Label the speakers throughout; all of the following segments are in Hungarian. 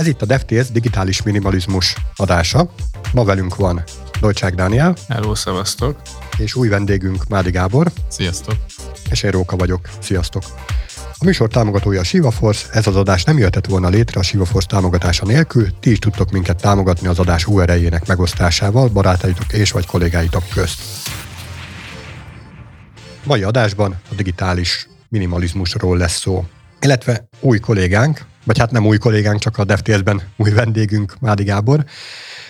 Speaker 1: Ez itt a DevTS digitális minimalizmus adása. Ma velünk van Dolcsák Dániel.
Speaker 2: Hello, szevasztok.
Speaker 1: És új vendégünk Mádi Gábor.
Speaker 3: Sziasztok.
Speaker 1: És én Róka vagyok. Sziasztok. A műsor támogatója a Shiva Force, ez az adás nem jöhetett volna létre a Shiva Force támogatása nélkül, ti is tudtok minket támogatni az adás URL-jének megosztásával barátaitok és vagy kollégáitok közt. Mai adásban a digitális minimalizmusról lesz szó. Illetve új kollégánk, vagy hát nem új kollégánk, csak a DevTS-ben új vendégünk, Mádi Gábor.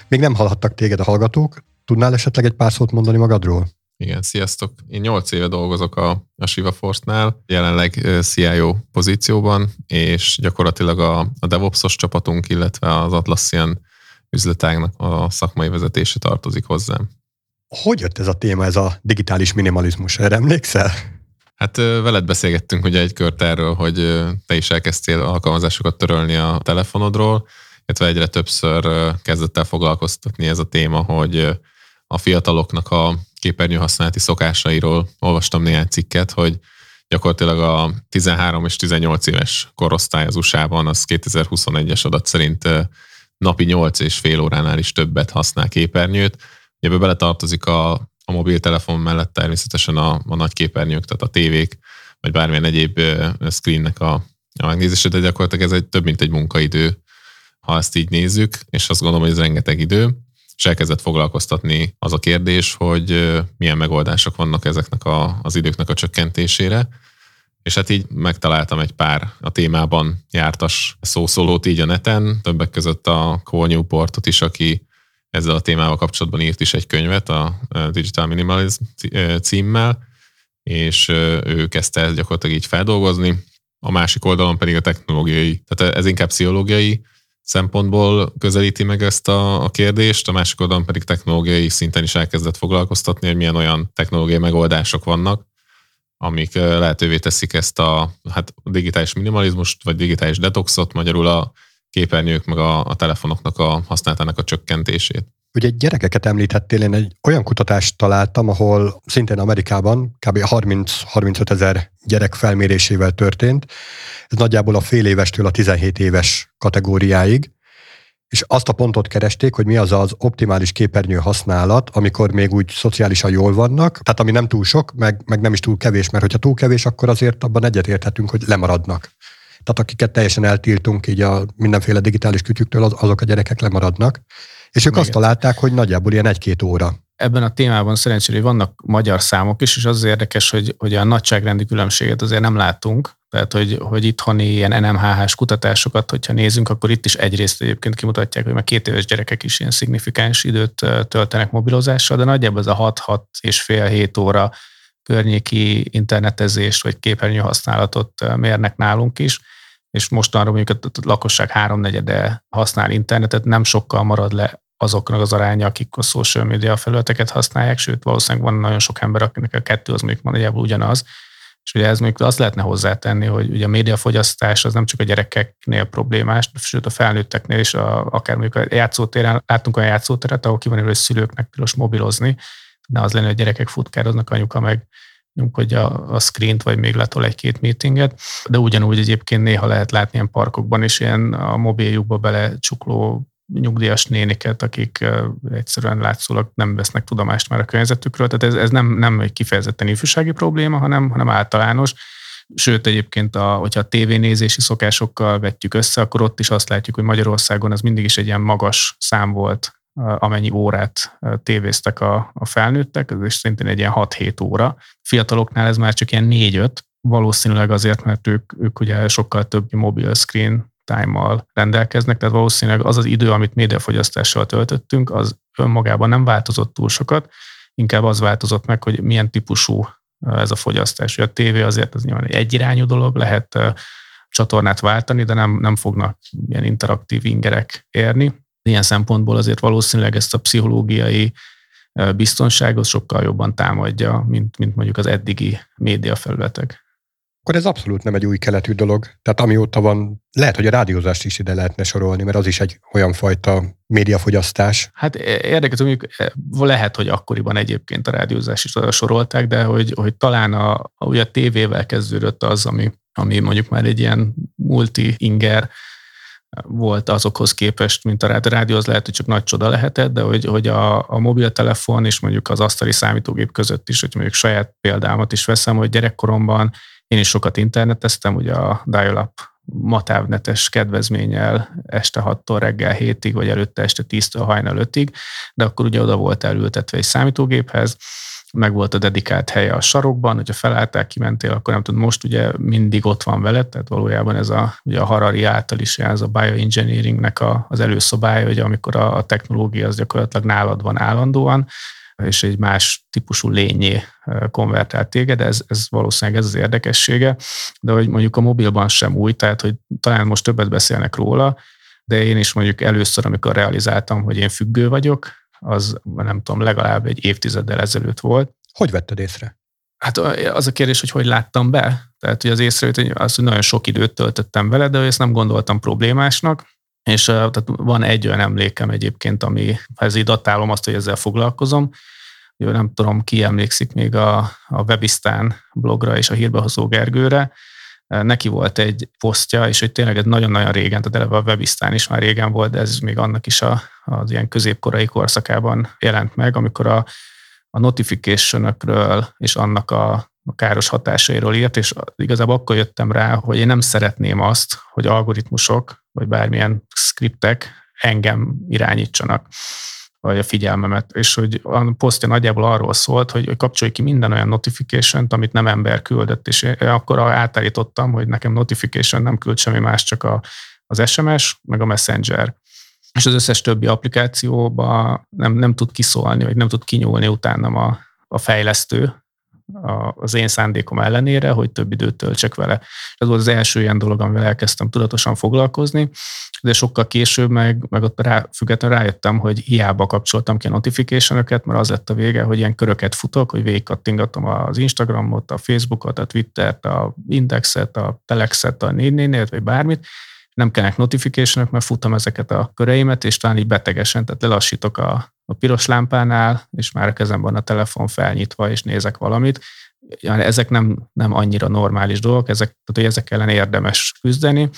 Speaker 1: Még nem hallhattak téged a hallgatók. Tudnál esetleg egy pár szót mondani magadról?
Speaker 3: Igen, sziasztok. Én 8 éve dolgozok a, a Shiva Force-nál, jelenleg CIO pozícióban, és gyakorlatilag a, a DevOps-os csapatunk, illetve az Atlassian üzletágnak a szakmai vezetése tartozik hozzám.
Speaker 1: Hogy jött ez a téma, ez a digitális minimalizmus? Erre emlékszel?
Speaker 3: Hát veled beszélgettünk ugye egy kört erről, hogy te is elkezdtél alkalmazásokat törölni a telefonodról, illetve egyre többször kezdett el foglalkoztatni ez a téma, hogy a fiataloknak a képernyő használati szokásairól olvastam néhány cikket, hogy gyakorlatilag a 13 és 18 éves korosztály az USA-ban, az 2021-es adat szerint napi 8 és fél óránál is többet használ képernyőt. Ebbe beletartozik a, a mobiltelefon mellett természetesen a, a nagy képernyők, tehát a tévék, vagy bármilyen egyéb screennek a, a megnézése, de gyakorlatilag ez egy több mint egy munkaidő, ha ezt így nézzük, és azt gondolom, hogy ez rengeteg idő és elkezdett foglalkoztatni az a kérdés, hogy milyen megoldások vannak ezeknek a, az időknek a csökkentésére. És hát így megtaláltam egy pár a témában jártas szószólót így a neten, többek között a Cole Newportot is, aki ezzel a témával kapcsolatban írt is egy könyvet a Digital Minimalism címmel, és ő kezdte ezt gyakorlatilag így feldolgozni. A másik oldalon pedig a technológiai, tehát ez inkább pszichológiai szempontból közelíti meg ezt a, a kérdést, a másik oldalon pedig technológiai szinten is elkezdett foglalkoztatni, hogy milyen olyan technológiai megoldások vannak, amik lehetővé teszik ezt a hát, digitális minimalizmust, vagy digitális detoxot, magyarul a képernyők meg a, a telefonoknak a használatának a csökkentését.
Speaker 1: Ugye gyerekeket említettél, én egy olyan kutatást találtam, ahol szintén Amerikában kb. 30-35 ezer gyerek felmérésével történt. Ez nagyjából a fél évestől a 17 éves kategóriáig. És azt a pontot keresték, hogy mi az az optimális képernyő használat, amikor még úgy szociálisan jól vannak, tehát ami nem túl sok, meg, meg nem is túl kevés, mert hogyha túl kevés, akkor azért abban egyetérthetünk, hogy lemaradnak. Tehát akiket teljesen eltiltunk így a mindenféle digitális kütyüktől, azok a gyerekek lemaradnak. És ők Igen. azt találták, hogy nagyjából ilyen egy-két óra.
Speaker 2: Ebben a témában szerencsére vannak magyar számok is, és az érdekes, hogy, hogy a nagyságrendi különbséget azért nem látunk. Tehát, hogy, hogy itthoni ilyen NMHH-s kutatásokat, hogyha nézünk, akkor itt is egyrészt egyébként kimutatják, hogy már két éves gyerekek is ilyen szignifikáns időt töltenek mobilozással, de nagyjából ez a 6-6 és fél 7 óra környéki internetezést vagy képernyő használatot mérnek nálunk is és mostanra mondjuk a lakosság háromnegyede használ internetet, nem sokkal marad le azoknak az aránya, akik a social media felületeket használják, sőt valószínűleg van nagyon sok ember, akinek a kettő az mondjuk nagyjából ugyanaz, és ugye ez mondjuk azt lehetne hozzátenni, hogy ugye a médiafogyasztás az nem csak a gyerekeknél problémás, sőt a felnőtteknél is, a, akár mondjuk a játszótéren, láttunk olyan játszóteret, ahol ki van hogy szülőknek tilos mobilozni, ne az lenne, hogy a gyerekek futkároznak, anyuka meg nyomkodja a screent, vagy még letol egy-két meetinget, de ugyanúgy egyébként néha lehet látni ilyen parkokban is ilyen a mobiljukba bele csukló nyugdíjas néniket, akik egyszerűen látszólag nem vesznek tudomást már a környezetükről. Tehát ez, ez nem, nem egy kifejezetten ifjúsági probléma, hanem, hanem általános. Sőt, egyébként, a, hogyha a tévénézési szokásokkal vetjük össze, akkor ott is azt látjuk, hogy Magyarországon az mindig is egy ilyen magas szám volt amennyi órát tévéztek a, a felnőttek, ez is szintén egy ilyen 6-7 óra. Fiataloknál ez már csak ilyen 4-5, valószínűleg azért, mert ők, ők ugye sokkal több mobil screen time-mal rendelkeznek, tehát valószínűleg az az idő, amit médiafogyasztással töltöttünk, az önmagában nem változott túl sokat, inkább az változott meg, hogy milyen típusú ez a fogyasztás. A tévé azért az nyilván egy egyirányú dolog, lehet csatornát váltani, de nem, nem fognak ilyen interaktív ingerek érni. Ilyen szempontból azért valószínűleg ezt a pszichológiai biztonságot sokkal jobban támadja, mint, mint mondjuk az eddigi médiafelületek.
Speaker 1: Akkor ez abszolút nem egy új keletű dolog. Tehát amióta van, lehet, hogy a rádiózást is ide lehetne sorolni, mert az is egy olyan fajta médiafogyasztás.
Speaker 2: Hát érdekes, mondjuk lehet, hogy akkoriban egyébként a rádiózást is oda sorolták, de hogy, hogy talán a, a, ugye a tévével kezdődött az, ami, ami mondjuk már egy ilyen multi-inger volt azokhoz képest, mint a rádió. Az lehet, hogy csak nagy csoda lehetett, de hogy, hogy a, a mobiltelefon és mondjuk az asztali számítógép között is, hogy mondjuk saját példámat is veszem, hogy gyerekkoromban én is sokat interneteztem, ugye a dial-up matávnetes kedvezménnyel este 6-tól reggel 7-ig, vagy előtte este 10-től hajnal 5-ig, de akkor ugye oda volt elültetve egy számítógéphez, meg volt a dedikált helye a sarokban, hogyha felálltál, kimentél, akkor nem tudom, most ugye mindig ott van veled, tehát valójában ez a, ugye a Harari által is ez a bioengineeringnek a, az előszobája, hogy amikor a, a technológia az gyakorlatilag nálad van állandóan, és egy más típusú lényé konvertált téged, ez, ez valószínűleg ez az érdekessége, de hogy mondjuk a mobilban sem új, tehát hogy talán most többet beszélnek róla, de én is mondjuk először, amikor realizáltam, hogy én függő vagyok, az nem tudom, legalább egy évtizeddel ezelőtt volt.
Speaker 1: Hogy vetted észre?
Speaker 2: Hát az a kérdés, hogy hogy láttam be. Tehát, hogy az észrevét, az, hogy nagyon sok időt töltöttem vele, de ezt nem gondoltam problémásnak. És tehát van egy olyan emlékem egyébként, ami, ha ez így datálom azt, hogy ezzel foglalkozom, nem tudom, ki emlékszik még a, a Webisztán blogra és a hírbehozó Gergőre, neki volt egy posztja, és hogy tényleg ez nagyon-nagyon régen, tehát eleve a Webisztán is már régen volt, de ez még annak is a, az ilyen középkorai korszakában jelent meg, amikor a, a notification és annak a, a káros hatásairól írt, és igazából akkor jöttem rá, hogy én nem szeretném azt, hogy algoritmusok, vagy bármilyen skriptek engem irányítsanak vagy a figyelmemet, és hogy a posztja nagyjából arról szólt, hogy, kapcsolj ki minden olyan notification amit nem ember küldött, és én akkor átállítottam, hogy nekem notification nem küld semmi más, csak a, az SMS, meg a Messenger. És az összes többi applikációba nem, nem tud kiszólni, vagy nem tud kinyúlni utánam a, a fejlesztő, az én szándékom ellenére, hogy több időt töltsek vele. Ez volt az első ilyen dolog, amivel elkezdtem tudatosan foglalkozni, de sokkal később meg, meg ott rá, függetlenül rájöttem, hogy hiába kapcsoltam ki a notification mert az lett a vége, hogy ilyen köröket futok, hogy végigkattingatom az Instagramot, a Facebookot, a Twittert, a Indexet, a Telexet, a 4 vagy bármit, nem kellnek notification mert futam ezeket a köreimet, és talán így betegesen, tehát lelassítok a, a piros lámpánál, és már a kezemben a telefon felnyitva, és nézek valamit. Ezek nem, nem annyira normális dolgok, ezek, tehát, hogy ezek ellen érdemes küzdeni.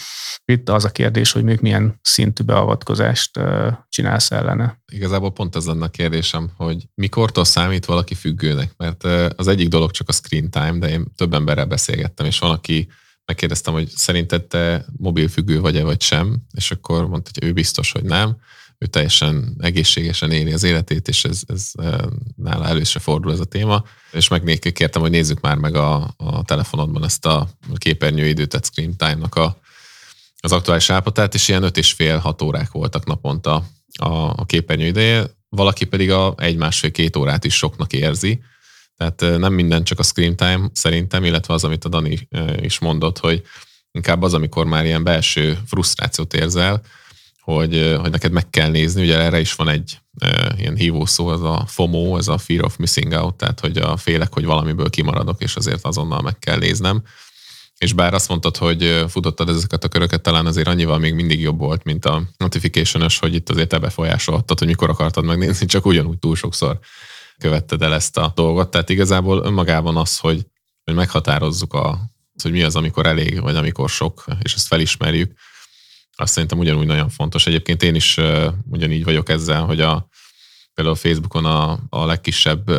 Speaker 2: Itt az a kérdés, hogy még milyen szintű beavatkozást csinálsz ellene.
Speaker 3: Igazából pont ez lenne a kérdésem, hogy mikortól számít valaki függőnek, mert az egyik dolog csak a screen time, de én több emberrel beszélgettem, és van, aki megkérdeztem, hogy szerinted te mobilfüggő vagy-e vagy sem, és akkor mondta, hogy ő biztos, hogy nem. Ő teljesen egészségesen éli az életét, és ez, ez nála először fordul ez a téma. És meg kértem, hogy nézzük már meg a, a telefonodban ezt a képernyőidőt, tehát screen time-nak a, az aktuális állapotát, és ilyen 5 és fél 6 órák voltak naponta a, a képernyő ideje, valaki pedig a egy-másfél-két órát is soknak érzi, tehát nem minden csak a screen time szerintem, illetve az, amit a Dani is mondott, hogy inkább az, amikor már ilyen belső frusztrációt érzel, hogy, hogy neked meg kell nézni, ugye erre is van egy ilyen hívószó, az a FOMO, ez a Fear of Missing Out, tehát hogy a félek, hogy valamiből kimaradok, és azért azonnal meg kell néznem. És bár azt mondtad, hogy futottad ezeket a köröket, talán azért annyival még mindig jobb volt, mint a notification hogy itt azért te befolyásolhattad, hogy mikor akartad megnézni, csak ugyanúgy túl sokszor követted el ezt a dolgot. Tehát igazából önmagában az, hogy, hogy meghatározzuk a, hogy mi az, amikor elég, vagy amikor sok, és ezt felismerjük, azt szerintem ugyanúgy nagyon fontos. Egyébként én is ugyanígy vagyok ezzel, hogy a, például Facebookon a, a legkisebb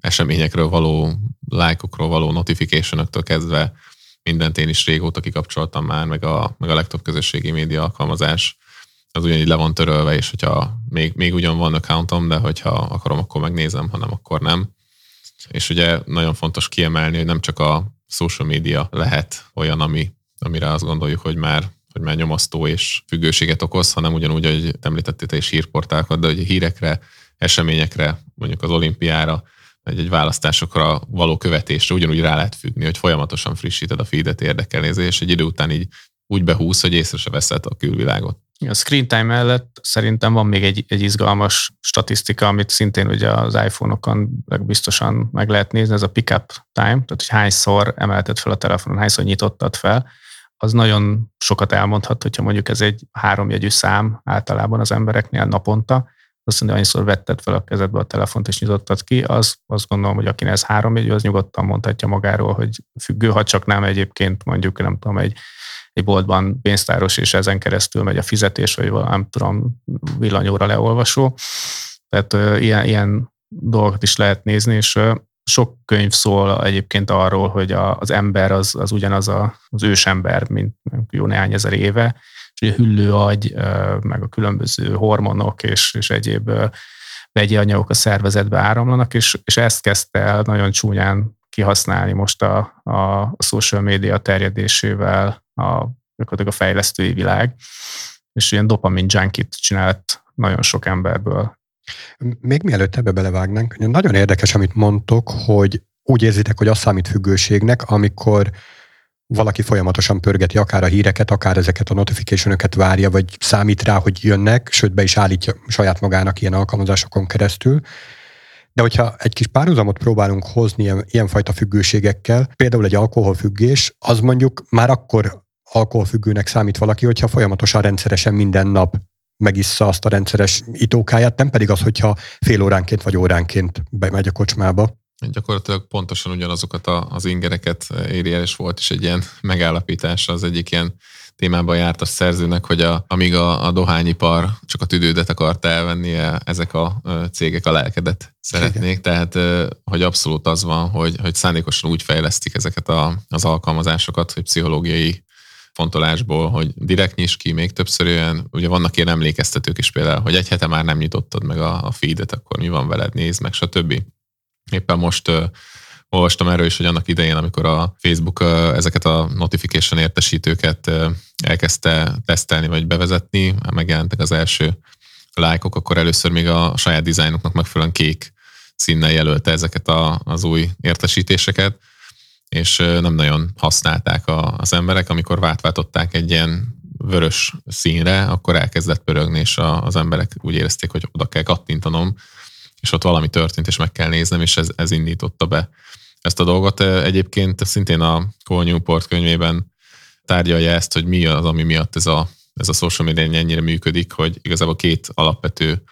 Speaker 3: eseményekről való lájkokról való notification kezdve mindent én is régóta kikapcsoltam már, meg a, meg a legtöbb közösségi média alkalmazás az ugyanígy le van törölve, és hogyha még, még ugyan van accountom, de hogyha akarom, akkor megnézem, ha nem, akkor nem. És ugye nagyon fontos kiemelni, hogy nem csak a social media lehet olyan, ami, amire azt gondoljuk, hogy már hogy már nyomasztó és függőséget okoz, hanem ugyanúgy, hogy említettél te is hírportálokat, de hogy hírekre, eseményekre, mondjuk az olimpiára, vagy egy választásokra való követésre ugyanúgy rá lehet függni, hogy folyamatosan frissíted a feedet érdekelnéző, és egy idő után így úgy behúz, hogy észre se veszed a külvilágot.
Speaker 2: A screen time mellett szerintem van még egy, egy izgalmas statisztika, amit szintén ugye az iPhone-okon biztosan meg lehet nézni, ez a pickup time, tehát hogy hányszor emelted fel a telefonon, hányszor nyitottad fel, az nagyon sokat elmondhat, hogyha mondjuk ez egy háromjegyű szám általában az embereknél naponta, azt mondja, annyiszor vetted fel a kezedbe a telefont és nyitottad ki, az azt gondolom, hogy akinek ez háromjegyű, az nyugodtan mondhatja magáról, hogy függő, ha csak nem egyébként mondjuk, nem tudom, egy egy boltban pénztáros, és ezen keresztül megy a fizetés, vagy nem tudom, villanyóra leolvasó. Tehát uh, ilyen, ilyen dolgokat is lehet nézni, és uh, sok könyv szól egyébként arról, hogy a, az ember az, az ugyanaz a, az ősember, mint jó néhány ezer éve, és a hüllő agy, meg a különböző hormonok és, és egyéb vegyi anyagok a szervezetbe áramlanak, és, és ezt kezdte el nagyon csúnyán kihasználni most a, a social média terjedésével a, a fejlesztői világ, és ilyen dopamin junkit csinált nagyon sok emberből.
Speaker 1: Még mielőtt ebbe belevágnánk, nagyon érdekes, amit mondtok, hogy úgy érzitek, hogy az számít függőségnek, amikor valaki folyamatosan pörgeti akár a híreket, akár ezeket a notification várja, vagy számít rá, hogy jönnek, sőt be is állítja saját magának ilyen alkalmazásokon keresztül. De hogyha egy kis párhuzamot próbálunk hozni ilyen, ilyenfajta függőségekkel, például egy alkoholfüggés, az mondjuk már akkor alkoholfüggőnek számít valaki, hogyha folyamatosan rendszeresen minden nap megissza azt a rendszeres itókáját, nem pedig az, hogyha fél óránként vagy óránként bemegy a kocsmába.
Speaker 3: Gyakorlatilag pontosan ugyanazokat a, az ingereket éri el, és volt is egy ilyen megállapítása az egyik ilyen témában járt a szerzőnek, hogy a, amíg a, a dohányipar csak a tüdődet akarta elvenni, ezek a cégek a lelkedet szeretnék. Tehát, hogy abszolút az van, hogy, hogy szándékosan úgy fejlesztik ezeket a, az alkalmazásokat, hogy pszichológiai fontolásból, hogy direkt nyis ki, még többször olyan, ugye vannak ilyen emlékeztetők is például, hogy egy hete már nem nyitottad meg a, a feedet, akkor mi van veled, nézd meg, stb. Éppen most olvastam erről is, hogy annak idején, amikor a Facebook ezeket a notification értesítőket elkezdte tesztelni vagy bevezetni, megjelentek az első lájkok, akkor először még a saját dizájnoknak megfelelően kék színnel jelölte ezeket a, az új értesítéseket, és nem nagyon használták a, az emberek, amikor váltváltották egy ilyen vörös színre, akkor elkezdett pörögni, és a, az emberek úgy érezték, hogy oda kell kattintanom, és ott valami történt, és meg kell néznem, és ez, ez indította be ezt a dolgot. Egyébként szintén a Cole Newport könyvében tárgyalja ezt, hogy mi az, ami miatt ez a, ez a social media ennyire működik, hogy igazából két alapvető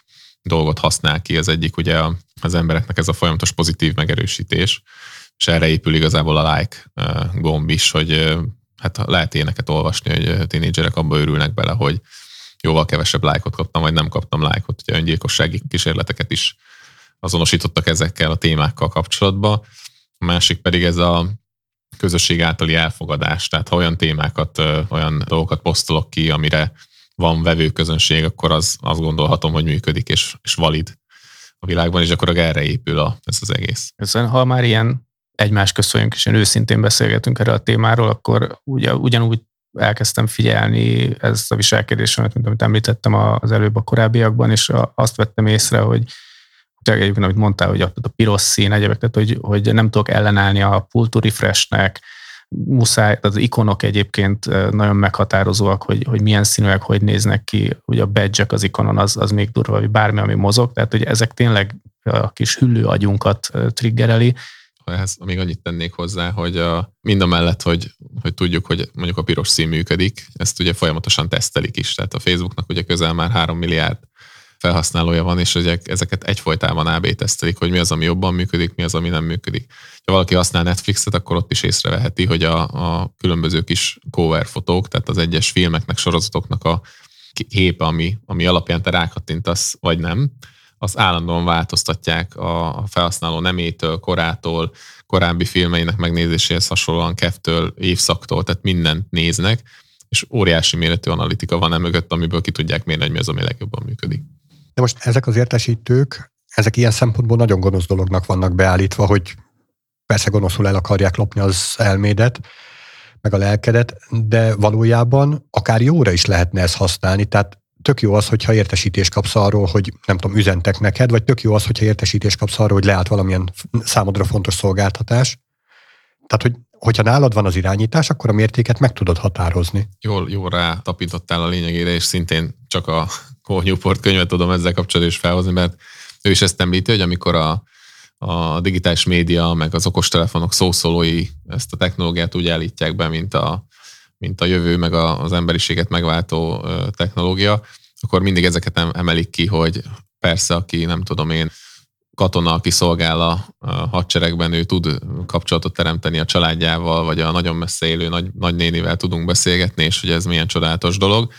Speaker 3: dolgot használ ki. Az egyik ugye az embereknek ez a folyamatos pozitív megerősítés, és erre épül igazából a like gomb is, hogy hát lehet éneket olvasni, hogy tínédzserek abba örülnek bele, hogy jóval kevesebb lájkot kaptam, vagy nem kaptam lájkot. Ugye öngyilkossági kísérleteket is azonosítottak ezekkel a témákkal kapcsolatban. A másik pedig ez a közösség általi elfogadás. Tehát ha olyan témákat, olyan dolgokat posztolok ki, amire van vevő közönség, akkor az azt gondolhatom, hogy működik és, és valid a világban, és akkor erre épül a, ez az egész.
Speaker 2: Ezen, ha már ilyen egymás vagyunk, és én őszintén beszélgetünk erről a témáról, akkor ugye, ugyanúgy elkezdtem figyelni ezt a viselkedésemet, mint amit említettem az előbb a korábbiakban, és azt vettem észre, hogy egyébként, amit mondtál, hogy a, a piros szín egyébként, tehát hogy, hogy nem tudok ellenállni a pull refreshnek, muszáj, az ikonok egyébként nagyon meghatározóak, hogy, hogy milyen színűek, hogy néznek ki, ugye a badge az ikonon az, az még durva, vagy bármi, ami mozog, tehát hogy ezek tényleg a kis hüllő agyunkat triggereli,
Speaker 3: ehhez még annyit tennék hozzá, hogy a, mind a mellett, hogy, hogy tudjuk, hogy mondjuk a piros szín működik, ezt ugye folyamatosan tesztelik is. Tehát a Facebooknak ugye közel már 3 milliárd felhasználója van, és ugye ezeket egyfolytában AB tesztelik, hogy mi az, ami jobban működik, mi az, ami nem működik. Ha valaki használ Netflixet, akkor ott is észreveheti, hogy a, a különböző kis cover fotók, tehát az egyes filmeknek, sorozatoknak a képe, ami, ami alapján te rákattintasz, vagy nem, az állandóan változtatják a felhasználó nemétől, korától, korábbi filmeinek megnézéséhez hasonlóan keftől, évszaktól, tehát mindent néznek, és óriási méretű analitika van emögött, amiből ki tudják mérni, hogy mi az, ami legjobban működik.
Speaker 1: De most ezek az értesítők, ezek ilyen szempontból nagyon gonosz dolognak vannak beállítva, hogy persze gonoszul el akarják lopni az elmédet, meg a lelkedet, de valójában akár jóra is lehetne ezt használni, tehát tök jó az, hogyha értesítést kapsz arról, hogy nem tudom, üzentek neked, vagy tök jó az, hogyha értesítést kapsz arról, hogy leállt valamilyen számodra fontos szolgáltatás. Tehát, hogy hogyha nálad van az irányítás, akkor a mértéket meg tudod határozni.
Speaker 3: Jól, jól rá tapintottál a lényegére, és szintén csak a Cole Newport könyvet tudom ezzel kapcsolatban is felhozni, mert ő is ezt említi, hogy amikor a, a digitális média, meg az okostelefonok szószólói ezt a technológiát úgy állítják be, mint a, mint a jövő, meg az emberiséget megváltó technológia, akkor mindig ezeket emelik ki, hogy persze, aki nem tudom én, katona, aki szolgál a, a hadseregben, ő tud kapcsolatot teremteni a családjával, vagy a nagyon messze élő nagy, nagynénivel tudunk beszélgetni, és hogy ez milyen csodálatos dolog,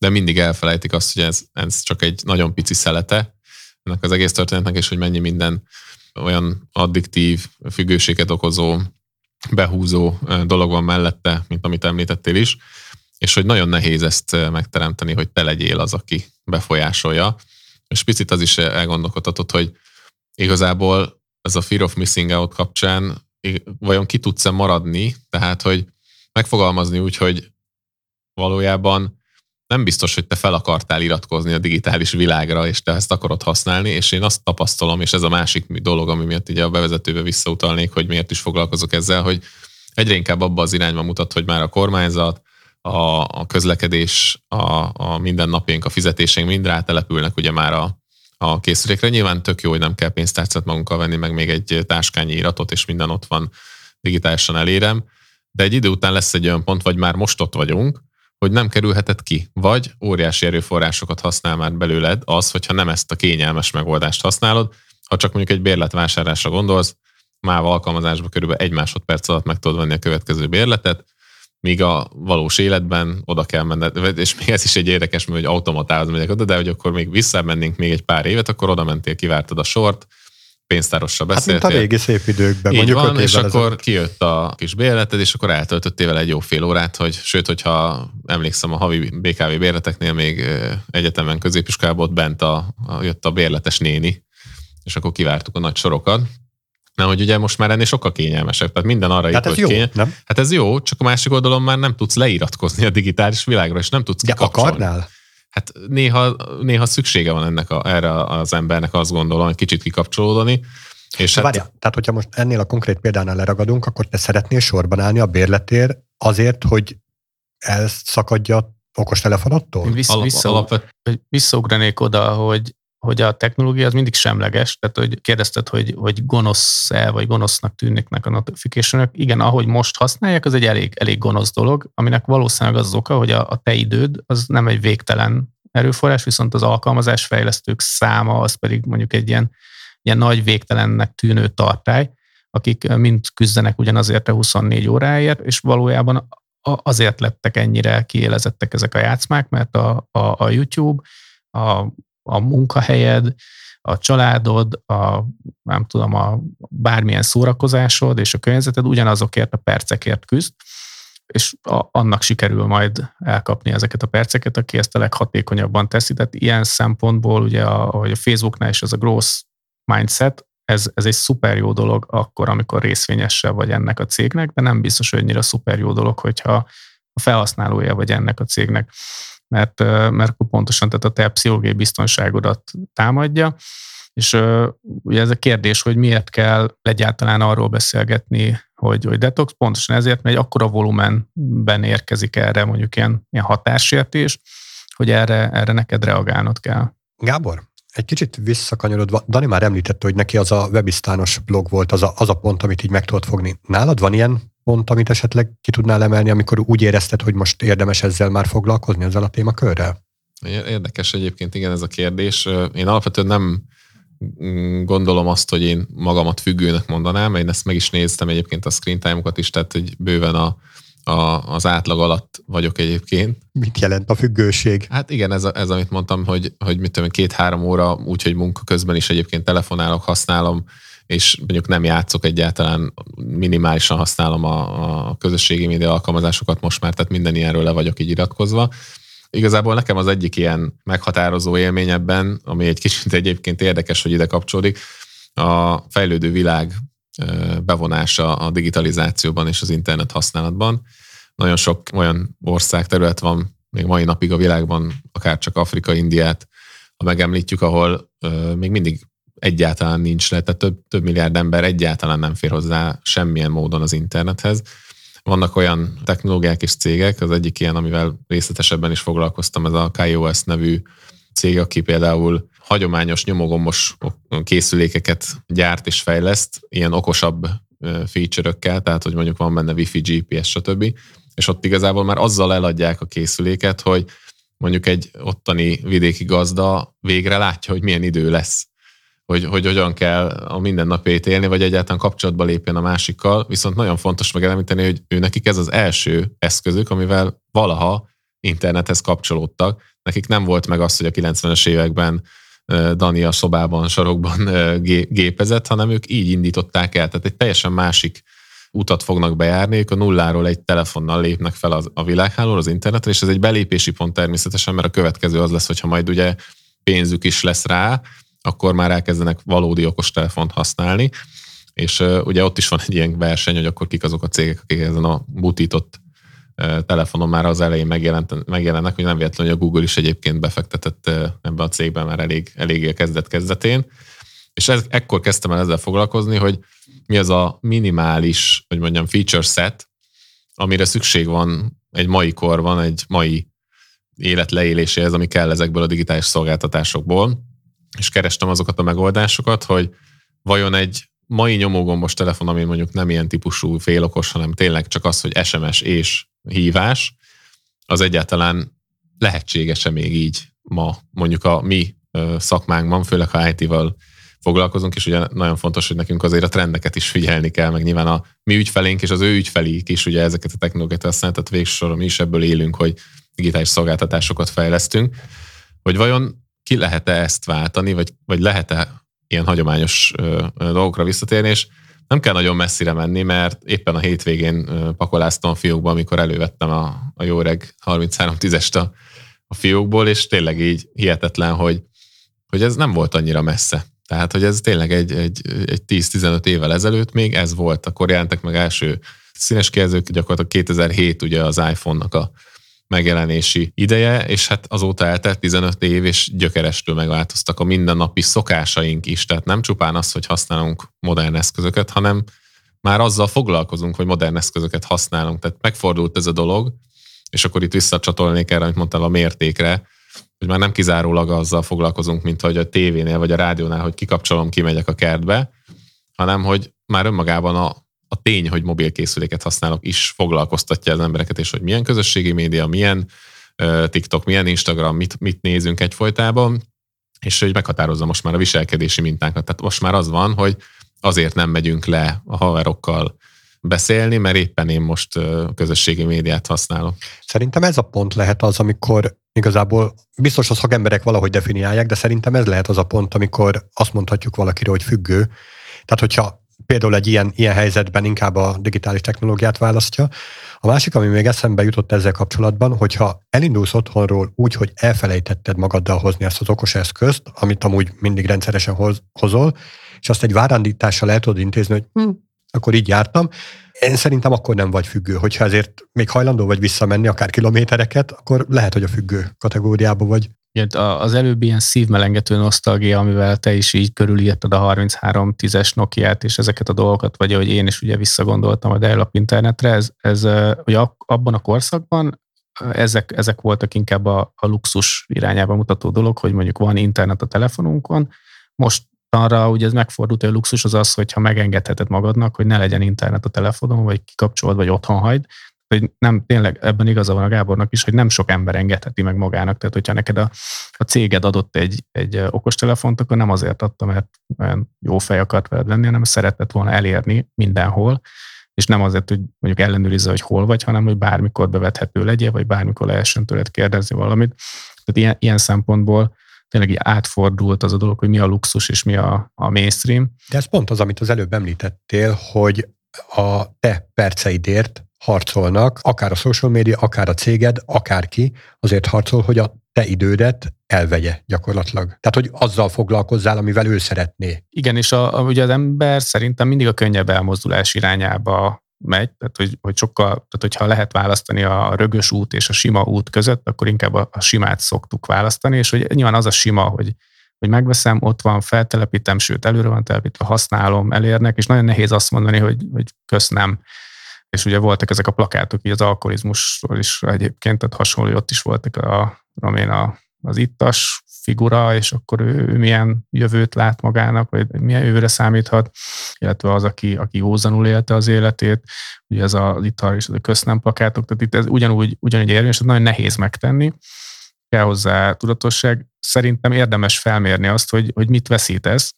Speaker 3: de mindig elfelejtik azt, hogy ez, ez csak egy nagyon pici szelete ennek az egész történetnek, és hogy mennyi minden olyan addiktív, függőséget okozó, behúzó dolog van mellette, mint amit említettél is, és hogy nagyon nehéz ezt megteremteni, hogy te legyél az, aki befolyásolja. És picit az is elgondolkodhatott, hogy igazából ez a fear of missing out kapcsán vajon ki tudsz-e maradni, tehát hogy megfogalmazni úgy, hogy valójában nem biztos, hogy te fel akartál iratkozni a digitális világra, és te ezt akarod használni, és én azt tapasztalom, és ez a másik dolog, ami miatt ugye a bevezetőbe visszautalnék, hogy miért is foglalkozok ezzel, hogy egyre inkább abba az irányba mutat, hogy már a kormányzat, a, a közlekedés, a, a mindennapjaink, a fizetéseink mind rátelepülnek ugye már a, a készülékre. Nyilván tök jó, hogy nem kell pénztárcát magunkkal venni, meg még egy táskányi iratot, és minden ott van digitálisan elérem. De egy idő után lesz egy olyan pont, vagy már most ott vagyunk, hogy nem kerülheted ki, vagy óriási erőforrásokat használ már belőled az, hogyha nem ezt a kényelmes megoldást használod, ha csak mondjuk egy bérletvásárlásra gondolsz, már alkalmazásban körülbelül egy másodperc alatt meg tudod venni a következő bérletet, míg a valós életben oda kell menned, és még ez is egy érdekes, mert hogy automatához megyek oda, de hogy akkor még visszamennénk még egy pár évet, akkor oda mentél, kivártad a sort, pénztárossal beszéltél.
Speaker 1: Hát mint a régi szép időkben.
Speaker 3: Így
Speaker 1: mondjuk
Speaker 3: van, és akkor kijött a kis bérleted, és akkor eltöltöttél vele egy jó fél órát, hogy sőt, hogyha emlékszem a havi BKV bérleteknél még egyetemen középiskolában ott bent a, a, jött a bérletes néni, és akkor kivártuk a nagy sorokat. Na, hogy ugye most már ennél sokkal kényelmesebb, tehát minden arra
Speaker 1: hát ez jó, kény... nem?
Speaker 3: Hát ez jó, csak a másik oldalon már nem tudsz leiratkozni a digitális világra, és nem tudsz
Speaker 1: De akarnál?
Speaker 3: Hát néha, néha szüksége van ennek a, erre az embernek, azt gondolom, hogy kicsit kikapcsolódni. És hát...
Speaker 1: Várja, tehát hogyha most ennél a konkrét példánál leragadunk, akkor te szeretnél sorban állni a bérletér azért, hogy elszakadja okos telefonottól?
Speaker 2: Vissza, Alap, vissza, alapvet... Visszaugranék oda, hogy hogy a technológia az mindig semleges, tehát hogy kérdezted, hogy, hogy gonosz-e, vagy gonosznak tűnnek a notification Igen, ahogy most használják, az egy elég, elég gonosz dolog, aminek valószínűleg az, az oka, hogy a, a te időd az nem egy végtelen erőforrás, viszont az alkalmazás fejlesztők száma az pedig mondjuk egy ilyen, ilyen nagy végtelennek tűnő tartály, akik mind küzdenek ugyanazért a 24 óráért, és valójában azért lettek ennyire kiélezettek ezek a játszmák, mert a, a, a YouTube, a a munkahelyed, a családod, a, nem tudom, a bármilyen szórakozásod és a környezeted ugyanazokért a percekért küzd, és a, annak sikerül majd elkapni ezeket a perceket, aki ezt a leghatékonyabban teszi. Tehát ilyen szempontból ugye, a, ahogy a Facebooknál is ez a growth mindset, ez, ez egy szuper jó dolog akkor, amikor részvényese vagy ennek a cégnek, de nem biztos, hogy ennyire szuper jó dolog, hogyha a felhasználója vagy ennek a cégnek mert, mert pontosan tehát a te pszichológiai biztonságodat támadja, és ugye ez a kérdés, hogy miért kell egyáltalán arról beszélgetni, hogy, hogy detox, pontosan ezért, mert egy akkora volumenben érkezik erre mondjuk ilyen, ilyen hatásértés, hogy erre, erre neked reagálnod kell.
Speaker 1: Gábor, egy kicsit visszakanyarodva, Dani már említette, hogy neki az a webisztános blog volt, az a, az a pont, amit így meg tudod fogni. Nálad van ilyen pont, amit esetleg ki tudnál emelni, amikor úgy érezted, hogy most érdemes ezzel már foglalkozni, ezzel a témakörrel?
Speaker 3: Érdekes egyébként, igen, ez a kérdés. Én alapvetően nem gondolom azt, hogy én magamat függőnek mondanám, én ezt meg is néztem egyébként a screen time-okat is, tehát hogy bőven a, a, az átlag alatt vagyok egyébként.
Speaker 1: Mit jelent a függőség?
Speaker 3: Hát igen, ez, ez amit mondtam, hogy, hogy mit tudom, két-három óra, úgyhogy munka közben is egyébként telefonálok, használom, és mondjuk nem játszok egyáltalán, minimálisan használom a, a közösségi média alkalmazásokat most már, tehát minden ilyenről le vagyok így iratkozva. Igazából nekem az egyik ilyen meghatározó élmény ebben, ami egy kicsit egyébként érdekes, hogy ide kapcsolódik, a fejlődő világ bevonása a digitalizációban és az internet használatban. Nagyon sok olyan ország, terület van még mai napig a világban, akár csak Afrika, Indiát, ha megemlítjük, ahol még mindig egyáltalán nincs le, tehát több, több milliárd ember egyáltalán nem fér hozzá semmilyen módon az internethez. Vannak olyan technológiák és cégek, az egyik ilyen, amivel részletesebben is foglalkoztam, ez a KaiOS nevű cég, aki például hagyományos nyomogombos készülékeket gyárt és fejleszt, ilyen okosabb feature-ökkel, tehát hogy mondjuk van benne Wi-Fi, GPS, stb. És ott igazából már azzal eladják a készüléket, hogy mondjuk egy ottani vidéki gazda végre látja, hogy milyen idő lesz hogy, hogy hogyan kell a mindennapjait élni, vagy egyáltalán kapcsolatba lépjen a másikkal, viszont nagyon fontos megemlíteni, hogy ő nekik ez az első eszközük, amivel valaha internethez kapcsolódtak. Nekik nem volt meg az, hogy a 90-es években Dani a szobában, sarokban gépezett, hanem ők így indították el. Tehát egy teljesen másik utat fognak bejárni, ők a nulláról egy telefonnal lépnek fel a világhálóra, az internetre, és ez egy belépési pont természetesen, mert a következő az lesz, hogyha majd ugye pénzük is lesz rá, akkor már elkezdenek valódi okostelefont használni, és ugye ott is van egy ilyen verseny, hogy akkor kik azok a cégek, akik ezen a butított telefonon már az elején megjelennek, hogy nem véletlenül, hogy a Google is egyébként befektetett ebbe a cégben már elég, eléggé a kezdet-kezdetén. És ez, ekkor kezdtem el ezzel foglalkozni, hogy mi az a minimális, hogy mondjam, feature set, amire szükség van egy mai korban, egy mai élet leéléséhez, ami kell ezekből a digitális szolgáltatásokból és kerestem azokat a megoldásokat, hogy vajon egy mai nyomógombos telefon, ami mondjuk nem ilyen típusú félokos, hanem tényleg csak az, hogy SMS és hívás, az egyáltalán lehetséges-e még így ma mondjuk a mi szakmánkban, főleg ha IT-val foglalkozunk, és ugye nagyon fontos, hogy nekünk azért a trendeket is figyelni kell, meg nyilván a mi ügyfelénk és az ő ügyfelik is ugye ezeket a technológiát használják, tehát végsősorban mi is ebből élünk, hogy digitális szolgáltatásokat fejlesztünk, hogy vajon ki lehet-e ezt váltani, vagy, vagy lehet-e ilyen hagyományos ö, dolgokra visszatérni, és nem kell nagyon messzire menni, mert éppen a hétvégén pakoláztam a fiókba, amikor elővettem a, a jó reg 33-10-est a, a fiókból, és tényleg így hihetetlen, hogy, hogy ez nem volt annyira messze. Tehát, hogy ez tényleg egy, egy, egy 10-15 évvel ezelőtt még ez volt, akkor jelentek meg első színes kijelzők, gyakorlatilag 2007 ugye az iPhone-nak a megjelenési ideje, és hát azóta eltelt 15 év, és gyökerestől megváltoztak a mindennapi szokásaink is, tehát nem csupán az, hogy használunk modern eszközöket, hanem már azzal foglalkozunk, hogy modern eszközöket használunk. Tehát megfordult ez a dolog, és akkor itt visszacsatolnék erre, amit mondtál a mértékre, hogy már nem kizárólag azzal foglalkozunk, mint hogy a tévénél vagy a rádiónál, hogy kikapcsolom, kimegyek a kertbe, hanem hogy már önmagában a, a tény, hogy mobilkészüléket használok is foglalkoztatja az embereket, és hogy milyen közösségi média, milyen TikTok, milyen Instagram, mit, mit nézünk egyfolytában, és hogy meghatározza most már a viselkedési mintánkat. Tehát most már az van, hogy azért nem megyünk le a haverokkal beszélni, mert éppen én most közösségi médiát használok.
Speaker 1: Szerintem ez a pont lehet az, amikor igazából biztos a szakemberek valahogy definiálják, de szerintem ez lehet az a pont, amikor azt mondhatjuk valakiről, hogy függő. Tehát, hogyha például egy ilyen, ilyen helyzetben inkább a digitális technológiát választja. A másik, ami még eszembe jutott ezzel kapcsolatban, hogyha elindulsz otthonról úgy, hogy elfelejtetted magaddal hozni ezt az okos eszközt, amit amúgy mindig rendszeresen hoz, hozol, és azt egy várandítással el tudod intézni, hogy hm, akkor így jártam. Én szerintem akkor nem vagy függő. Hogyha ezért még hajlandó vagy visszamenni, akár kilométereket, akkor lehet, hogy a függő kategóriába vagy.
Speaker 2: Az előbbi ilyen szívmelengető nosztalgia, amivel te is így körülírtad a 3310-es Nokia-t és ezeket a dolgokat, vagy ahogy én is ugye visszagondoltam a dial internetre, ez, ez hogy abban a korszakban ezek, ezek voltak inkább a, a luxus irányába mutató dolog, hogy mondjuk van internet a telefonunkon, most arra ugye ez megfordult, hogy a luxus az az, hogyha megengedheted magadnak, hogy ne legyen internet a telefonon, vagy kikapcsolod, vagy otthon hagyd, hogy nem, tényleg ebben igaza van a Gábornak is, hogy nem sok ember engedheti meg magának. Tehát, hogyha neked a, a céged adott egy, egy okostelefont, akkor nem azért adta, mert olyan jó fej akart veled lenni, hanem szeretett volna elérni mindenhol, és nem azért, hogy mondjuk ellenőrizze, hogy hol vagy, hanem hogy bármikor bevethető legyél, vagy bármikor lehessen tőled kérdezni valamit. Tehát ilyen, ilyen szempontból tényleg átfordult az a dolog, hogy mi a luxus és mi a, a mainstream.
Speaker 1: De ez pont az, amit az előbb említettél, hogy a te perceidért harcolnak, akár a social media, akár a céged, akárki azért harcol, hogy a te idődet elvegye gyakorlatilag. Tehát, hogy azzal foglalkozzál, amivel ő szeretné.
Speaker 2: Igen, és a, a, ugye az ember szerintem mindig a könnyebb elmozdulás irányába megy, tehát hogy, hogy sokkal, tehát hogyha lehet választani a rögös út és a sima út között, akkor inkább a, a simát szoktuk választani, és hogy nyilván az a sima, hogy hogy megveszem, ott van, feltelepítem, sőt, előre van telepítve, használom, elérnek, és nagyon nehéz azt mondani, hogy, hogy köszönöm és ugye voltak ezek a plakátok így az alkoholizmusról is egyébként, tehát hasonló, ott is voltak a, amén a, az ittas figura, és akkor ő, ő milyen jövőt lát magának, vagy milyen jövőre számíthat, illetve az, aki, aki józanul élte az életét, ugye ez az ital és a kösznem plakátok, tehát itt ez ugyanúgy, ugyanúgy érvényes, ez nagyon nehéz megtenni, kell hozzá tudatosság. Szerintem érdemes felmérni azt, hogy, hogy mit veszítesz,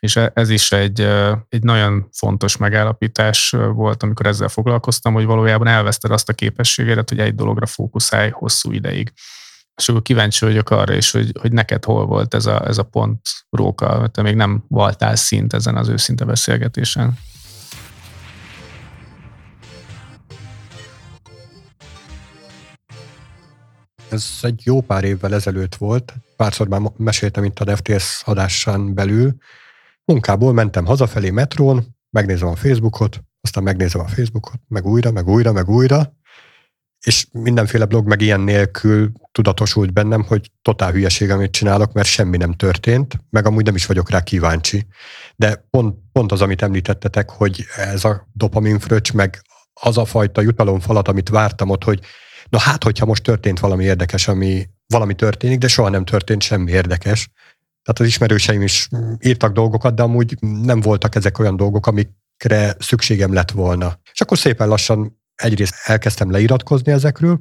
Speaker 2: és e, ez is egy, egy nagyon fontos megállapítás volt, amikor ezzel foglalkoztam, hogy valójában elveszted azt a képességedet, hogy egy dologra fókuszálj hosszú ideig. És akkor kíváncsi vagyok arra is, hogy, hogy neked hol volt ez a, ez a pont, Róka, te még nem voltál szint ezen az őszinte beszélgetésen.
Speaker 1: Ez egy jó pár évvel ezelőtt volt, párszor már meséltem itt a DevTS adásán belül. Munkából mentem hazafelé metrón, megnézem a Facebookot, aztán megnézem a Facebookot, meg újra, meg újra, meg újra, és mindenféle blog meg ilyen nélkül tudatosult bennem, hogy totál hülyeség, amit csinálok, mert semmi nem történt, meg amúgy nem is vagyok rá kíváncsi. De pont, pont az, amit említettetek, hogy ez a dopaminfröcs, meg az a fajta jutalomfalat, amit vártam ott, hogy na hát, hogyha most történt valami érdekes, ami valami történik, de soha nem történt semmi érdekes. Tehát az ismerőseim is írtak dolgokat, de amúgy nem voltak ezek olyan dolgok, amikre szükségem lett volna. És akkor szépen lassan egyrészt elkezdtem leiratkozni ezekről,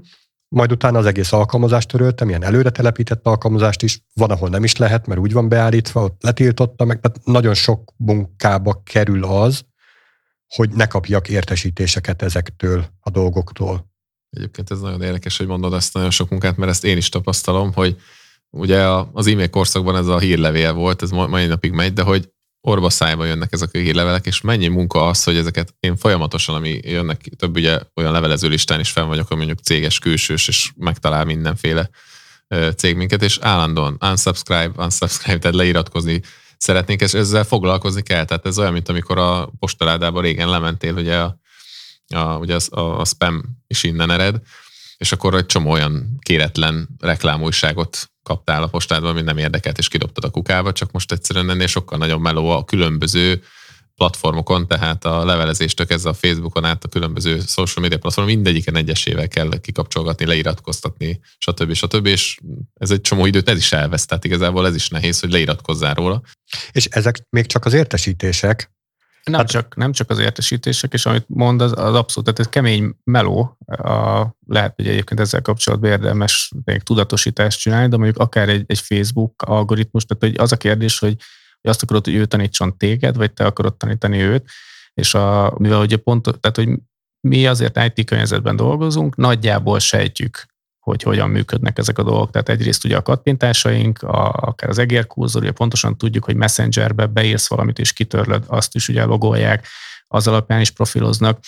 Speaker 1: majd utána az egész alkalmazást töröltem, ilyen előre telepített alkalmazást is, van, ahol nem is lehet, mert úgy van beállítva, ott letiltotta meg, tehát nagyon sok munkába kerül az, hogy ne kapjak értesítéseket ezektől a dolgoktól.
Speaker 3: Egyébként ez nagyon érdekes, hogy mondod ezt nagyon sok munkát, mert ezt én is tapasztalom, hogy ugye az e-mail korszakban ez a hírlevél volt, ez mai napig megy, de hogy orba szájba jönnek ezek a hírlevelek, és mennyi munka az, hogy ezeket én folyamatosan, ami jönnek, több ugye olyan levelező listán is fel vagyok, mondjuk céges külsős, és megtalál mindenféle cég minket, és állandóan unsubscribe, unsubscribe, tehát leiratkozni szeretnénk, és ezzel foglalkozni kell. Tehát ez olyan, mint amikor a postaládában régen lementél, ugye a, a, ugye a, a, a spam is innen ered, és akkor egy csomó olyan kéretlen reklámújságot kaptál a postádban, ami nem érdekelt, és kidobtad a kukába, csak most egyszerűen ennél sokkal nagyobb meló a különböző platformokon, tehát a levelezéstől kezdve a Facebookon át a különböző social media platformon, mindegyiken egyesével kell kikapcsolgatni, leiratkoztatni, stb. stb. És ez egy csomó időt ez is elvesz, tehát igazából ez is nehéz, hogy leiratkozzál róla.
Speaker 1: És ezek még csak az értesítések,
Speaker 2: nem, hát, csak, nem csak az értesítések, és amit mond, az, az abszolút, tehát ez kemény meló, a, lehet, hogy egyébként ezzel kapcsolatban érdemes még tudatosítást csinálni, de mondjuk akár egy, egy Facebook algoritmus, tehát hogy az a kérdés, hogy, hogy azt akarod, hogy ő tanítson téged, vagy te akarod tanítani őt, és a, mivel ugye pont, tehát hogy mi azért IT környezetben dolgozunk, nagyjából sejtjük, hogy hogyan működnek ezek a dolgok. Tehát egyrészt ugye a kattintásaink, a, akár az egérkurzor, ugye pontosan tudjuk, hogy Messengerbe beírsz valamit és kitörlöd, azt is ugye logolják, az alapján is profiloznak.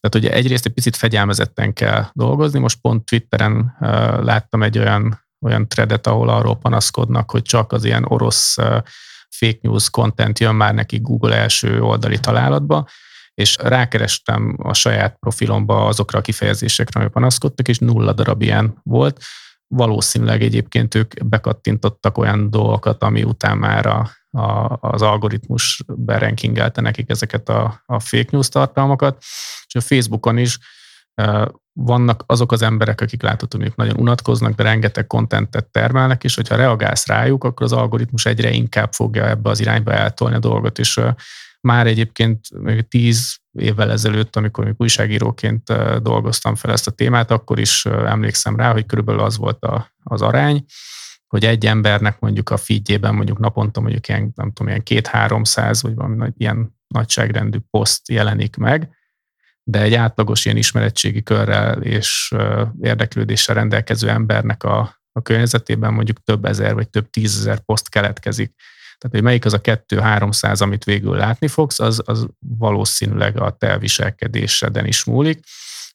Speaker 2: Tehát ugye egyrészt egy picit fegyelmezetten kell dolgozni. Most pont Twitteren uh, láttam egy olyan, olyan threadet, ahol arról panaszkodnak, hogy csak az ilyen orosz uh, fake news content jön már neki Google első oldali találatba, és rákerestem a saját profilomba azokra a kifejezésekre, amik panaszkodtak, és nulla darab ilyen volt. Valószínűleg egyébként ők bekattintottak olyan dolgokat, ami után már a, a, az algoritmus berankingelte nekik ezeket a, a fake news tartalmakat, és a Facebookon is vannak azok az emberek, akik látható, hogy nagyon unatkoznak, de rengeteg kontentet termelnek, és hogyha reagálsz rájuk, akkor az algoritmus egyre inkább fogja ebbe az irányba eltolni a dolgot, és már egyébként még tíz évvel ezelőtt, amikor még újságíróként dolgoztam fel ezt a témát, akkor is emlékszem rá, hogy körülbelül az volt a, az arány, hogy egy embernek mondjuk a feedjében mondjuk naponta mondjuk ilyen, nem tudom, ilyen két-háromszáz, vagy valami nagy, ilyen nagyságrendű poszt jelenik meg, de egy átlagos ilyen ismeretségi körrel és érdeklődéssel rendelkező embernek a, a környezetében mondjuk több ezer vagy több tízezer poszt keletkezik. Tehát, hogy melyik az a 2-300, amit végül látni fogsz, az, az valószínűleg a te viselkedéseden is múlik.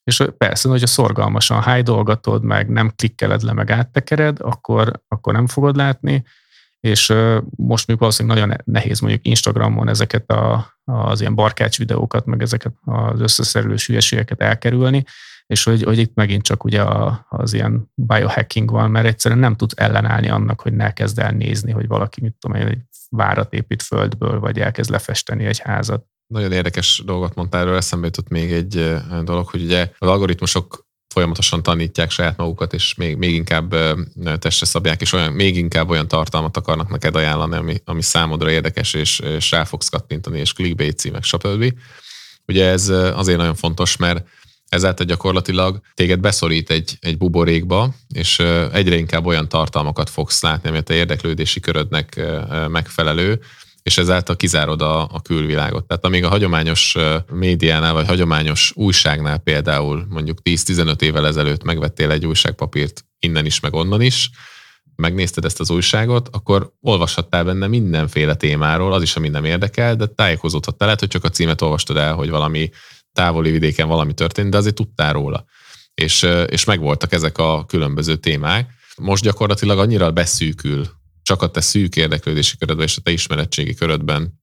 Speaker 2: És persze, hogyha szorgalmasan hájdolgatod, meg nem klikkeled le, meg áttekered, akkor, akkor nem fogod látni, és most még valószínűleg nagyon nehéz mondjuk Instagramon ezeket a, az ilyen barkács videókat, meg ezeket az összeszerülős hülyeségeket elkerülni, és hogy, hogy itt megint csak ugye az ilyen biohacking van, mert egyszerűen nem tud ellenállni annak, hogy ne kezd el nézni, hogy valaki, mit tudom én, egy várat épít földből, vagy elkezd lefesteni egy házat.
Speaker 3: Nagyon érdekes dolgot mondtál erről, eszembe jutott még egy dolog, hogy ugye az algoritmusok folyamatosan tanítják saját magukat, és még, még inkább testre szabják, és olyan, még inkább olyan tartalmat akarnak neked ajánlani, ami, ami számodra érdekes, és, és rá fogsz kattintani, és clickbait címek, stb. Ugye ez azért nagyon fontos, mert ezáltal gyakorlatilag téged beszorít egy, egy buborékba, és egyre inkább olyan tartalmakat fogsz látni, ami a te érdeklődési körödnek megfelelő, és ezáltal kizárod a, a külvilágot. Tehát amíg a hagyományos médiánál, vagy hagyományos újságnál például mondjuk 10-15 évvel ezelőtt megvettél egy újságpapírt innen is, meg onnan is, megnézted ezt az újságot, akkor olvashattál benne mindenféle témáról, az is, ami nem érdekel, de tájékozódhattál, lehet, hogy csak a címet olvastad el, hogy valami távoli vidéken valami történt, de azért tudtál róla. És, és megvoltak ezek a különböző témák. Most gyakorlatilag annyira beszűkül csak a te szűk érdeklődési körödben és a te ismeretségi körödben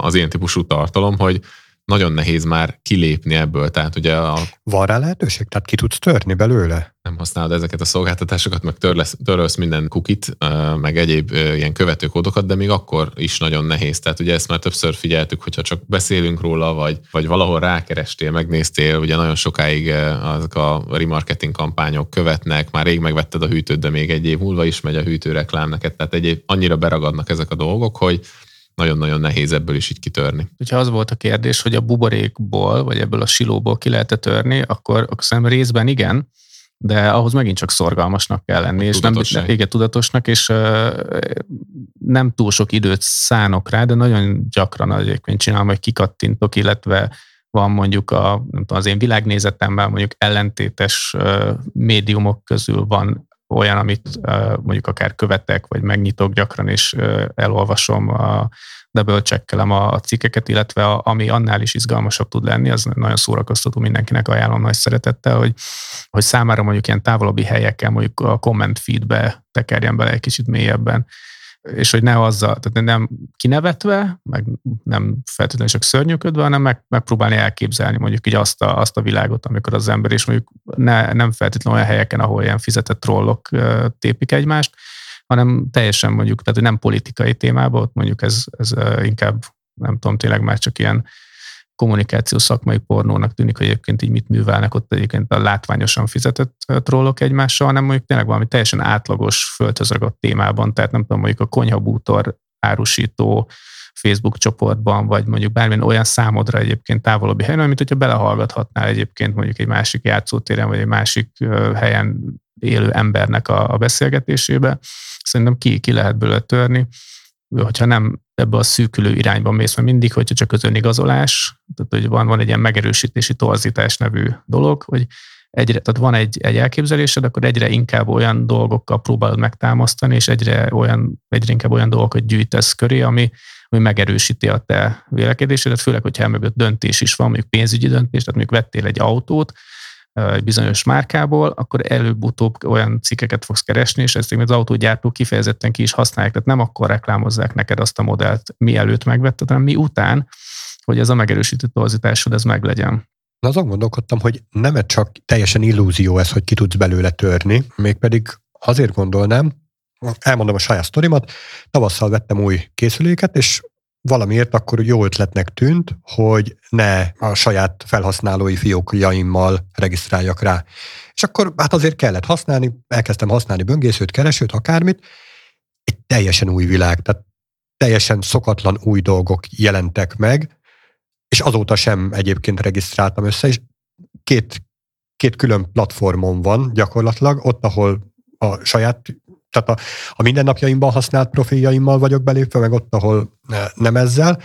Speaker 3: az ilyen típusú tartalom, hogy nagyon nehéz már kilépni ebből. Tehát ugye a...
Speaker 1: Van rá lehetőség? Tehát ki tudsz törni belőle?
Speaker 3: Nem használod ezeket a szolgáltatásokat, meg törlesz, törölsz minden kukit, meg egyéb ilyen követőkódokat, de még akkor is nagyon nehéz. Tehát ugye ezt már többször figyeltük, hogyha csak beszélünk róla, vagy, vagy valahol rákerestél, megnéztél, ugye nagyon sokáig azok a remarketing kampányok követnek, már rég megvetted a hűtőt, de még egy év múlva is megy a hűtő reklám neked, tehát egy, annyira beragadnak ezek a dolgok, hogy nagyon-nagyon nehéz ebből is így kitörni.
Speaker 2: Ha az volt a kérdés, hogy a buborékból, vagy ebből a silóból ki lehet törni, akkor, akkor szerintem részben igen, de ahhoz megint csak szorgalmasnak kell lenni, és nem, igen, tudatosnak, és uh, nem túl sok időt szánok rá, de nagyon gyakran egyébként csinálom, hogy kikattintok, illetve van mondjuk a, nem tudom, az én világnézetemmel mondjuk ellentétes uh, médiumok közül van olyan, amit mondjuk akár követek, vagy megnyitok gyakran, és elolvasom, a, double checkelem a cikkeket, illetve a, ami annál is izgalmasabb tud lenni, az nagyon szórakoztató mindenkinek ajánlom nagy szeretettel, hogy, hogy számára mondjuk ilyen távolabbi helyekkel mondjuk a comment feedbe tekerjen bele egy kicsit mélyebben, és hogy ne azzal, tehát nem kinevetve, meg nem feltétlenül csak szörnyűködve, hanem meg, megpróbálni elképzelni mondjuk így azt a, azt a világot, amikor az ember, és mondjuk ne, nem feltétlenül olyan helyeken, ahol ilyen fizetett trollok tépik egymást, hanem teljesen mondjuk, tehát nem politikai témában, ott mondjuk ez, ez inkább, nem tudom, tényleg már csak ilyen kommunikáció szakmai pornónak tűnik, hogy egyébként így mit művelnek ott egyébként a látványosan fizetett trollok egymással, hanem mondjuk tényleg valami teljesen átlagos földhözragott témában, tehát nem tudom, mondjuk a konyhabútor árusító Facebook csoportban, vagy mondjuk bármilyen olyan számodra egyébként távolabbi helyen, mint hogyha belehallgathatnál egyébként mondjuk egy másik játszótéren, vagy egy másik helyen élő embernek a, a beszélgetésébe. Szerintem ki, ki lehet belőle törni hogyha nem ebbe a szűkülő irányba mész, mert mindig, hogyha csak az önigazolás, tehát hogy van, van egy ilyen megerősítési torzítás nevű dolog, hogy egyre, tehát van egy, egy elképzelésed, akkor egyre inkább olyan dolgokkal próbálod megtámasztani, és egyre, olyan, egyre inkább olyan dolgokat gyűjtesz köré, ami, ami megerősíti a te vélekedésedet, főleg, hogyha elmögött döntés is van, mondjuk pénzügyi döntés, tehát mondjuk vettél egy autót, egy bizonyos márkából, akkor előbb-utóbb olyan cikkeket fogsz keresni, és ezt az autógyártók kifejezetten ki is használják, tehát nem akkor reklámozzák neked azt a modellt, mielőtt megvetted, hanem mi után, hogy ez a megerősített torzításod ez meglegyen.
Speaker 1: Na azon gondolkodtam, hogy nem csak teljesen illúzió ez, hogy ki tudsz belőle törni, mégpedig azért gondolnám, elmondom a saját sztorimat, tavasszal vettem új készüléket, és valamiért akkor jó ötletnek tűnt, hogy ne a saját felhasználói fiókjaimmal regisztráljak rá. És akkor hát azért kellett használni, elkezdtem használni böngészőt, keresőt, akármit, egy teljesen új világ, tehát teljesen szokatlan új dolgok jelentek meg, és azóta sem egyébként regisztráltam össze, és két, két külön platformon van gyakorlatilag, ott, ahol a saját tehát a, a mindennapjaimban használt profiljaimmal vagyok belépve, meg ott, ahol nem ezzel,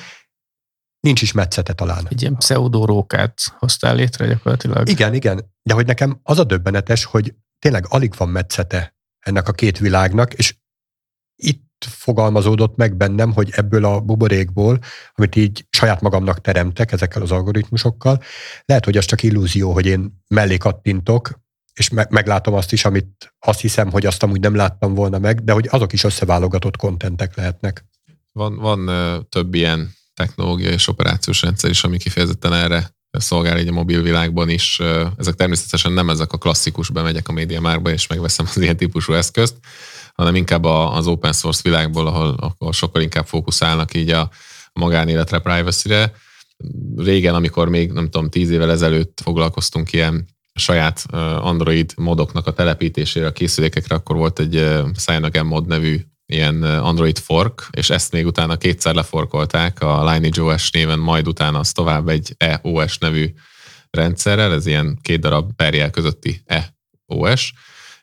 Speaker 1: nincs is metszete talán.
Speaker 2: Egy ilyen pseudorókát hoztál létre gyakorlatilag.
Speaker 1: Igen, igen. De hogy nekem az a döbbenetes, hogy tényleg alig van metszete ennek a két világnak, és itt fogalmazódott meg bennem, hogy ebből a buborékból, amit így saját magamnak teremtek ezekkel az algoritmusokkal, lehet, hogy az csak illúzió, hogy én mellé kattintok, és me- meglátom azt is, amit azt hiszem, hogy azt amúgy nem láttam volna meg, de hogy azok is összeválogatott kontentek lehetnek.
Speaker 3: Van, van több ilyen technológia és operációs rendszer is, ami kifejezetten erre szolgál így a mobil világban is. Ezek természetesen nem ezek a klasszikus, bemegyek a média márba és megveszem az ilyen típusú eszközt, hanem inkább az open source világból, ahol, ahol sokkal inkább fókuszálnak így a magánéletre, privacy-re. Régen, amikor még nem tudom, tíz évvel ezelőtt foglalkoztunk ilyen saját Android modoknak a telepítésére a készülékekre, akkor volt egy Cyanogen mod nevű ilyen Android fork, és ezt még utána kétszer leforkolták a Lineage OS néven, majd utána az tovább egy EOS nevű rendszerrel, ez ilyen két darab perjel közötti EOS.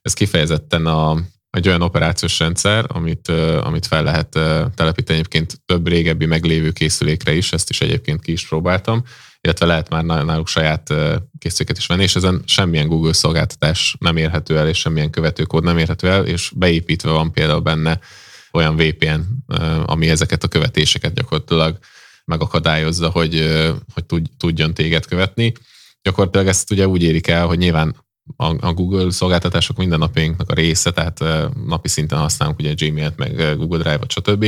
Speaker 3: Ez kifejezetten a egy olyan operációs rendszer, amit, amit fel lehet telepíteni egyébként több régebbi meglévő készülékre is, ezt is egyébként ki is próbáltam, illetve lehet már náluk saját készüléket is venni, és ezen semmilyen Google szolgáltatás nem érhető el, és semmilyen követőkód nem érhető el, és beépítve van például benne olyan VPN, ami ezeket a követéseket gyakorlatilag megakadályozza, hogy, hogy tudjon téged követni. Gyakorlatilag ezt ugye úgy érik el, hogy nyilván a, Google szolgáltatások mindennapjainknak a része, tehát napi szinten használunk ugye Gmail-t, meg Google Drive-ot, stb.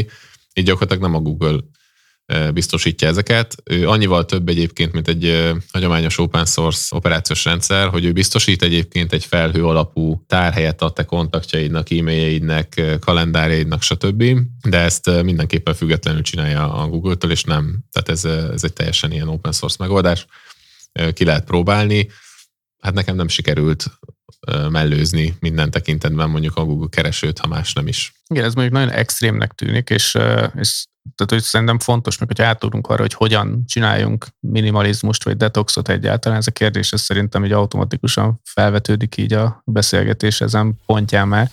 Speaker 3: Így gyakorlatilag nem a Google biztosítja ezeket. Ő annyival több egyébként, mint egy hagyományos open source operációs rendszer, hogy ő biztosít egyébként egy felhő alapú tárhelyet a te kontaktjaidnak, e-mailjéidnek, kalendárjaidnak, stb. De ezt mindenképpen függetlenül csinálja a Google-től, és nem. Tehát ez, ez egy teljesen ilyen open source megoldás. Ki lehet próbálni. Hát nekem nem sikerült mellőzni minden tekintetben mondjuk a Google keresőt, ha más nem is.
Speaker 2: Igen, ez mondjuk nagyon extrémnek tűnik, és, és tehát hogy szerintem fontos, meg hogy átudunk arra, hogy hogyan csináljunk minimalizmust vagy detoxot egyáltalán. Ez a kérdés ez szerintem így automatikusan felvetődik így a beszélgetés ezen pontján már.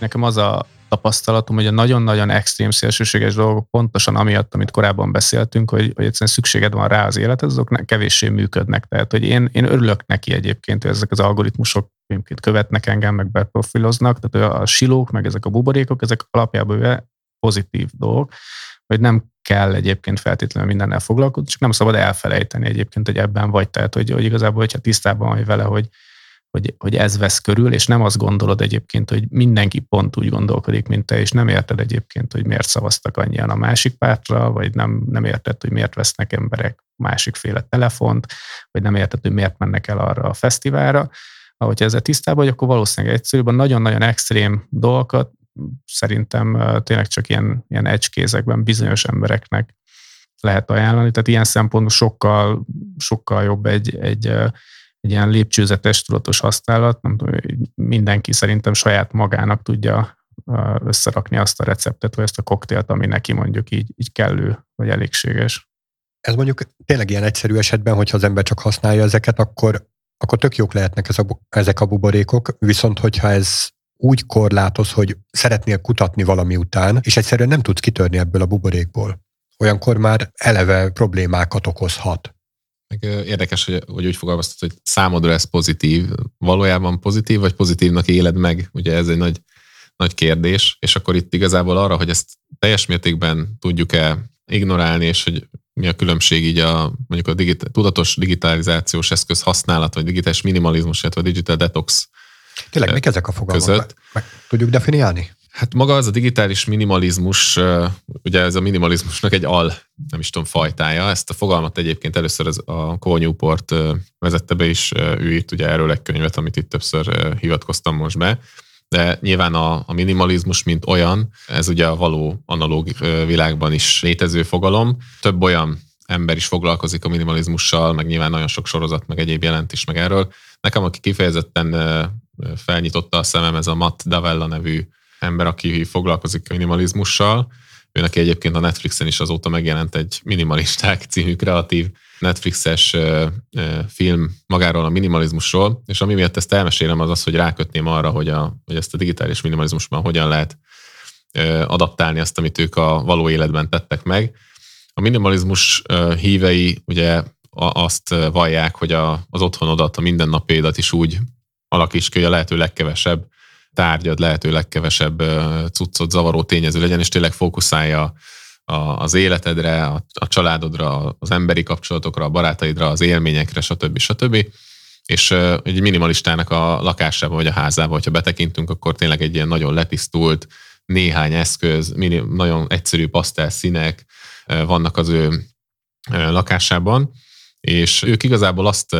Speaker 2: Nekem az a tapasztalatom, hogy a nagyon-nagyon extrém szélsőséges dolgok pontosan amiatt, amit korábban beszéltünk, hogy, hogy egyszerűen szükséged van rá az élethez, azok kevéssé működnek. Tehát, hogy én, én örülök neki egyébként, hogy ezek az algoritmusok egyébként követnek engem, meg beprofiloznak, tehát a silók, meg ezek a buborékok, ezek alapjában pozitív dolgok, hogy nem kell egyébként feltétlenül mindennel foglalkozni, csak nem szabad elfelejteni egyébként, hogy ebben vagy. Tehát, hogy, hogy igazából, hogyha tisztában vagy vele, hogy, hogy, hogy ez vesz körül, és nem azt gondolod egyébként, hogy mindenki pont úgy gondolkodik, mint te, és nem érted egyébként, hogy miért szavaztak annyian a másik pártra, vagy nem, nem érted, hogy miért vesznek emberek másikféle telefont, vagy nem érted, hogy miért mennek el arra a fesztiválra. Ahogy ezzel tisztában vagy, akkor valószínűleg egyszerűbb, nagyon-nagyon extrém dolgokat szerintem tényleg csak ilyen, ilyen egykézekben bizonyos embereknek lehet ajánlani. Tehát ilyen szempontból sokkal, sokkal jobb egy, egy egy ilyen lépcsőzetes, tudatos használat, nem tudom, mindenki szerintem saját magának tudja összerakni azt a receptet, vagy ezt a koktélt, ami neki mondjuk így, így kellő, vagy elégséges.
Speaker 1: Ez mondjuk tényleg ilyen egyszerű esetben, hogyha az ember csak használja ezeket, akkor, akkor tök jók lehetnek ez a, ezek a buborékok, viszont hogyha ez úgy korlátoz, hogy szeretnél kutatni valami után, és egyszerűen nem tudsz kitörni ebből a buborékból, olyankor már eleve problémákat okozhat.
Speaker 3: Érdekes, hogy, hogy úgy fogalmaztad, hogy számodra ez pozitív. Valójában pozitív, vagy pozitívnak éled meg? Ugye ez egy nagy, nagy kérdés, és akkor itt igazából arra, hogy ezt teljes mértékben tudjuk-e ignorálni, és hogy mi a különbség így a mondjuk a digit, tudatos digitalizációs eszköz használat, vagy digitális minimalizmus, illetve a digital detox
Speaker 1: Tényleg, mik ezek a fogalmak? Között. Meg, meg tudjuk definiálni?
Speaker 3: Hát maga az a digitális minimalizmus, ugye ez a minimalizmusnak egy al, nem is tudom, fajtája. Ezt a fogalmat egyébként először az a Cole Newport vezette be is, ő írt ugye erről egy könyvet, amit itt többször hivatkoztam most be. De nyilván a, a minimalizmus, mint olyan, ez ugye a való analóg világban is létező fogalom. Több olyan ember is foglalkozik a minimalizmussal, meg nyilván nagyon sok sorozat, meg egyéb jelentés meg erről. Nekem, aki kifejezetten felnyitotta a szemem, ez a Matt Davella nevű ember, aki foglalkozik minimalizmussal. Ő neki egyébként a Netflixen is azóta megjelent egy Minimalisták című kreatív Netflixes film magáról a minimalizmusról, és ami miatt ezt elmesélem az az, hogy rákötném arra, hogy, a, hogy ezt a digitális minimalizmusban hogyan lehet adaptálni azt, amit ők a való életben tettek meg. A minimalizmus hívei ugye azt vallják, hogy a, az otthonodat, a mindennapédat is úgy alakíts ki, hogy a lehető legkevesebb tárgyad lehető legkevesebb cuccot zavaró tényező legyen, és tényleg fókuszálja az életedre, a családodra, az emberi kapcsolatokra, a barátaidra, az élményekre, stb. stb. És egy minimalistának a lakásában vagy a házában, hogyha betekintünk, akkor tényleg egy ilyen nagyon letisztult, néhány eszköz, nagyon egyszerű pasztel színek vannak az ő lakásában, és ők igazából azt,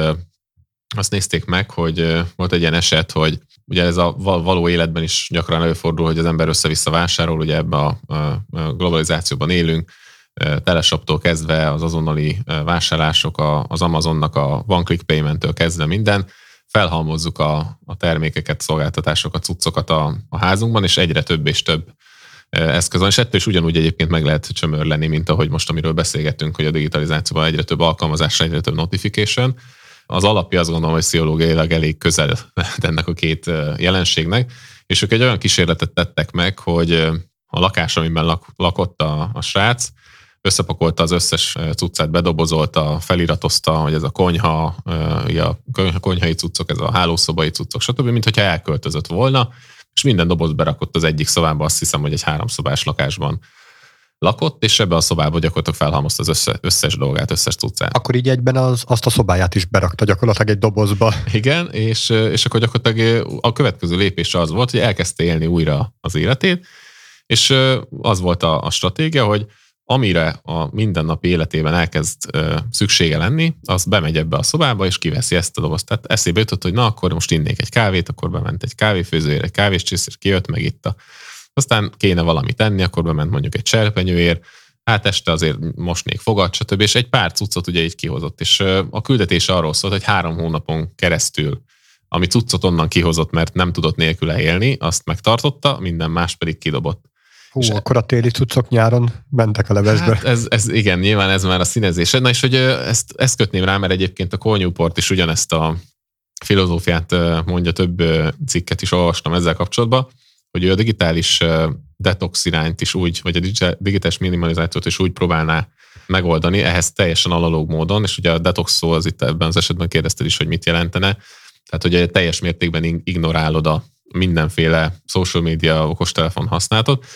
Speaker 3: azt nézték meg, hogy volt egy ilyen eset, hogy ugye ez a való életben is gyakran előfordul, hogy az ember össze-vissza vásárol, ugye ebbe a, globalizációban élünk, teleshoptól kezdve az azonnali vásárlások, az Amazonnak a one-click payment-től kezdve minden, felhalmozzuk a, a termékeket, szolgáltatásokat, cuccokat a, a házunkban, és egyre több és több eszköz van, és ettől is ugyanúgy egyébként meg lehet csömörleni, mint ahogy most, amiről beszélgettünk, hogy a digitalizációban egyre több alkalmazás, egyre több notification, Az alapja azt gondolom, hogy pszichológiailag elég közel ennek a két jelenségnek, és ők egy olyan kísérletet tettek meg, hogy a lakás, amiben lak, lakott a, a srác, összepakolta az összes cuccát, bedobozolta, feliratozta, hogy ez a konyha, a konyhai cuccok, ez a hálószobai cuccok, stb., mint hogyha elköltözött volna, és minden doboz berakott az egyik szobába, azt hiszem, hogy egy háromszobás lakásban lakott, és ebbe a szobába gyakorlatilag felhalmozta az össze, összes dolgát, összes cuccát.
Speaker 1: Akkor így egyben az, azt a szobáját is berakta gyakorlatilag egy dobozba.
Speaker 3: Igen, és, és akkor gyakorlatilag a következő lépés az volt, hogy elkezdte élni újra az életét, és az volt a, a stratégia, hogy amire a mindennapi életében elkezd ö, szüksége lenni, az bemegy ebbe a szobába, és kiveszi ezt a dobozt. Tehát eszébe jutott, hogy na, akkor most innék egy kávét, akkor bement egy kávéfőzőért, egy kávéscsész, és kijött meg itt a... Aztán kéne valamit tenni, akkor bement mondjuk egy cserpenyőért, hát este azért mosnék fogat, stb. És egy pár cuccot ugye így kihozott. És a küldetése arról szólt, hogy három hónapon keresztül ami cuccot onnan kihozott, mert nem tudott nélküle élni, azt megtartotta, minden más pedig kidobott.
Speaker 1: Hú, és akkor a téli cuccok nyáron mentek a levesbe.
Speaker 3: Hát ez, ez, igen, nyilván ez már a színezés. Na és hogy ezt, ezt kötném rá, mert egyébként a Cole Newport is ugyanezt a filozófiát mondja, több cikket is olvastam ezzel kapcsolatban, hogy ő a digitális detox irányt is úgy, vagy a digitális minimalizációt is úgy próbálná megoldani, ehhez teljesen analóg módon, és ugye a detox szó az itt ebben az esetben kérdezted is, hogy mit jelentene. Tehát, hogy teljes mértékben ignorálod a mindenféle social media okostelefon használatot,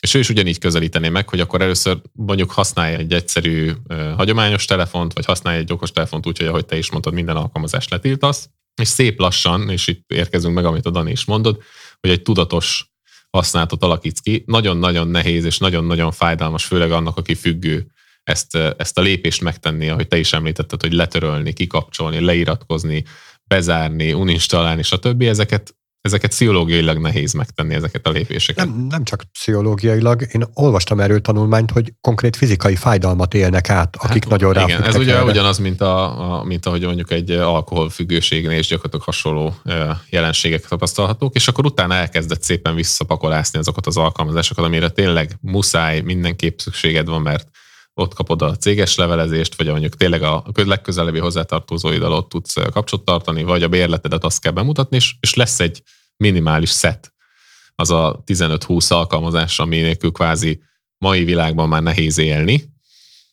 Speaker 3: és ő is ugyanígy közelítené meg, hogy akkor először mondjuk használja egy egyszerű hagyományos telefont, vagy használja egy okos telefont úgy, hogy ahogy te is mondtad, minden alkalmazást letiltasz, és szép lassan, és itt érkezünk meg, amit a Dani is mondod, hogy egy tudatos használatot alakítsz ki. Nagyon-nagyon nehéz és nagyon-nagyon fájdalmas, főleg annak, aki függő ezt, ezt a lépést megtenni, ahogy te is említetted, hogy letörölni, kikapcsolni, leiratkozni, bezárni, uninstallálni, stb. Ezeket ezeket pszichológiailag nehéz megtenni, ezeket a lépéseket.
Speaker 1: Nem, nem csak pszichológiailag, én olvastam erről tanulmányt, hogy konkrét fizikai fájdalmat élnek át, akik hát, nagyon
Speaker 3: Igen, ez ugye erre. ugyanaz, mint, a, a, mint ahogy mondjuk egy alkoholfüggőségnél és gyakorlatilag hasonló jelenségek tapasztalhatók, és akkor utána elkezdett szépen visszapakolászni azokat az alkalmazásokat, amire tényleg muszáj, mindenképp szükséged van, mert ott kapod a céges levelezést, vagy mondjuk tényleg a legközelebbi hozzátartozóiddal ott tudsz kapcsot tartani, vagy a bérletedet azt kell bemutatni, és, és lesz egy minimális set, az a 15-20 alkalmazás, ami nélkül kvázi mai világban már nehéz élni,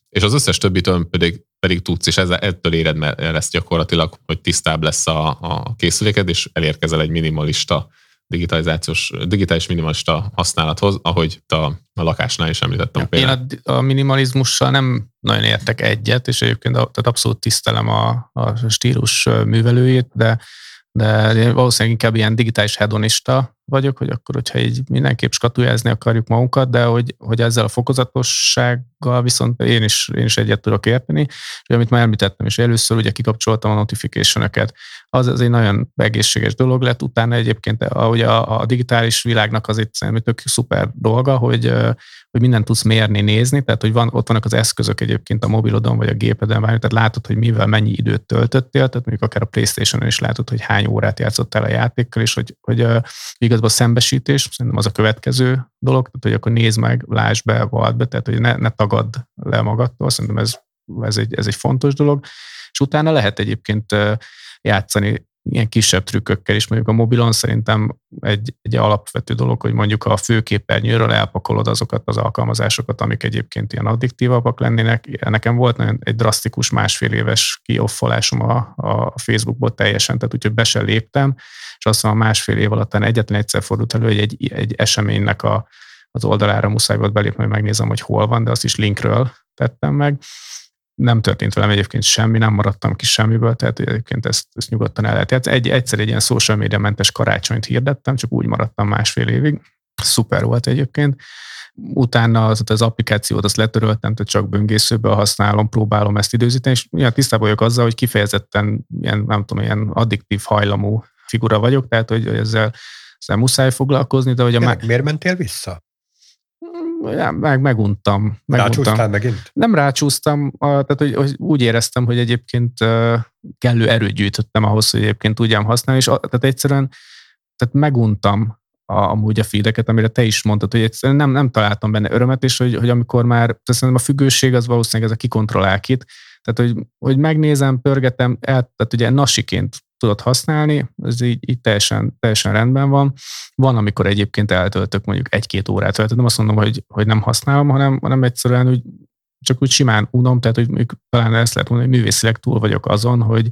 Speaker 3: és az összes többitől pedig, pedig tudsz, és ezzel, ettől éred lesz gyakorlatilag, hogy tisztább lesz a, a készüléked, és elérkezel egy minimalista digitalizációs, digitális minimalista használathoz, ahogy a, a lakásnál is említettem ja,
Speaker 2: például. Én a, a minimalizmussal nem nagyon értek egyet, és egyébként tehát abszolút tisztelem a, a stílus művelőjét, de de valószínűleg inkább ilyen digitális hedonista vagyok, hogy akkor, hogyha így mindenképp skatujázni akarjuk magunkat, de hogy, hogy ezzel a fokozatossággal viszont én is, én is egyet tudok érteni. És amit már említettem is, először ugye kikapcsoltam a notification Az, az egy nagyon egészséges dolog lett, utána egyébként ahogy a, a digitális világnak az itt szerintem tök szuper dolga, hogy, hogy mindent tudsz mérni, nézni, tehát hogy van, ott vannak az eszközök egyébként a mobilodon vagy a gépeden, tehát látod, hogy mivel mennyi időt töltöttél, tehát mondjuk akár a Playstation-on is látod, hogy hány órát játszottál a játékkal, és hogy, hogy igazából a szembesítés, szerintem az a következő dolog, tehát hogy akkor nézd meg, lásd be, vald be, tehát hogy ne, ne tagadd le magadtól, szerintem ez, ez, egy, ez egy fontos dolog, és utána lehet egyébként játszani ilyen kisebb trükkökkel is. Mondjuk a mobilon szerintem egy, egy alapvető dolog, hogy mondjuk a főképernyőről elpakolod azokat az alkalmazásokat, amik egyébként ilyen addiktívabbak lennének. Nekem volt nagyon egy drasztikus másfél éves kioffolásom a, a Facebookból teljesen, tehát úgyhogy be sem léptem, és azt mondom, másfél év alatt egyetlen egyszer fordult elő, hogy egy, egy eseménynek a, az oldalára muszáj volt belépni, hogy megnézem, hogy hol van, de azt is linkről tettem meg nem történt velem egyébként semmi, nem maradtam ki semmiből, tehát egyébként ezt, ezt nyugodtan el lehet. Tehát egy, egyszer egy ilyen social media mentes karácsonyt hirdettem, csak úgy maradtam másfél évig. Szuper volt egyébként. Utána az, az applikációt azt letöröltem, tehát csak böngészőből használom, próbálom ezt időzíteni, és ja, tisztában vagyok azzal, hogy kifejezetten ilyen, nem tudom, ilyen addiktív hajlamú figura vagyok, tehát hogy ezzel, ezzel muszáj foglalkozni, de hogy a...
Speaker 1: Má... Miért mentél vissza?
Speaker 2: Meg, meguntam.
Speaker 1: meguntam. megint?
Speaker 2: Nem rácsúsztam, tehát hogy, hogy úgy éreztem, hogy egyébként kellő erőt gyűjtöttem ahhoz, hogy egyébként tudjam használni, és tehát egyszerűen tehát meguntam a, amúgy a feedeket, amire te is mondtad, hogy egyszerűen nem, nem találtam benne örömet, és hogy, hogy amikor már, szerintem a függőség az valószínűleg ez a kikontrollálkit, Tehát, hogy, hogy megnézem, pörgetem, el, tehát ugye nasiként tudod használni, ez így, így teljesen, teljesen rendben van. Van, amikor egyébként eltöltök mondjuk egy-két órát, tehát nem azt mondom, hogy, hogy nem használom, hanem, hanem egyszerűen úgy, csak úgy simán unom, tehát hogy talán ezt lehet mondani, hogy művészileg túl vagyok azon, hogy,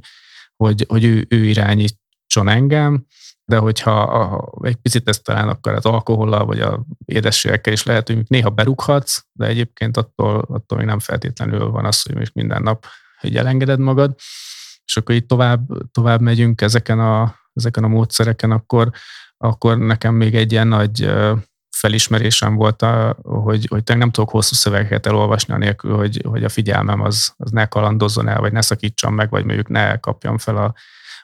Speaker 2: hogy, hogy ő, ő irányítson engem, de hogyha a, egy picit ezt talán akkor az alkohollal, vagy a édességekkel is lehet, hogy néha berúghatsz, de egyébként attól, attól még nem feltétlenül van az, hogy minden nap hogy elengeded magad, és akkor így tovább, tovább megyünk ezeken a, ezeken a módszereken, akkor, akkor nekem még egy ilyen nagy felismerésem volt, a, hogy, hogy nem tudok hosszú szövegeket elolvasni, anélkül, hogy, hogy a figyelmem az, az ne kalandozzon el, vagy ne szakítsam meg, vagy mondjuk ne kapjam fel a,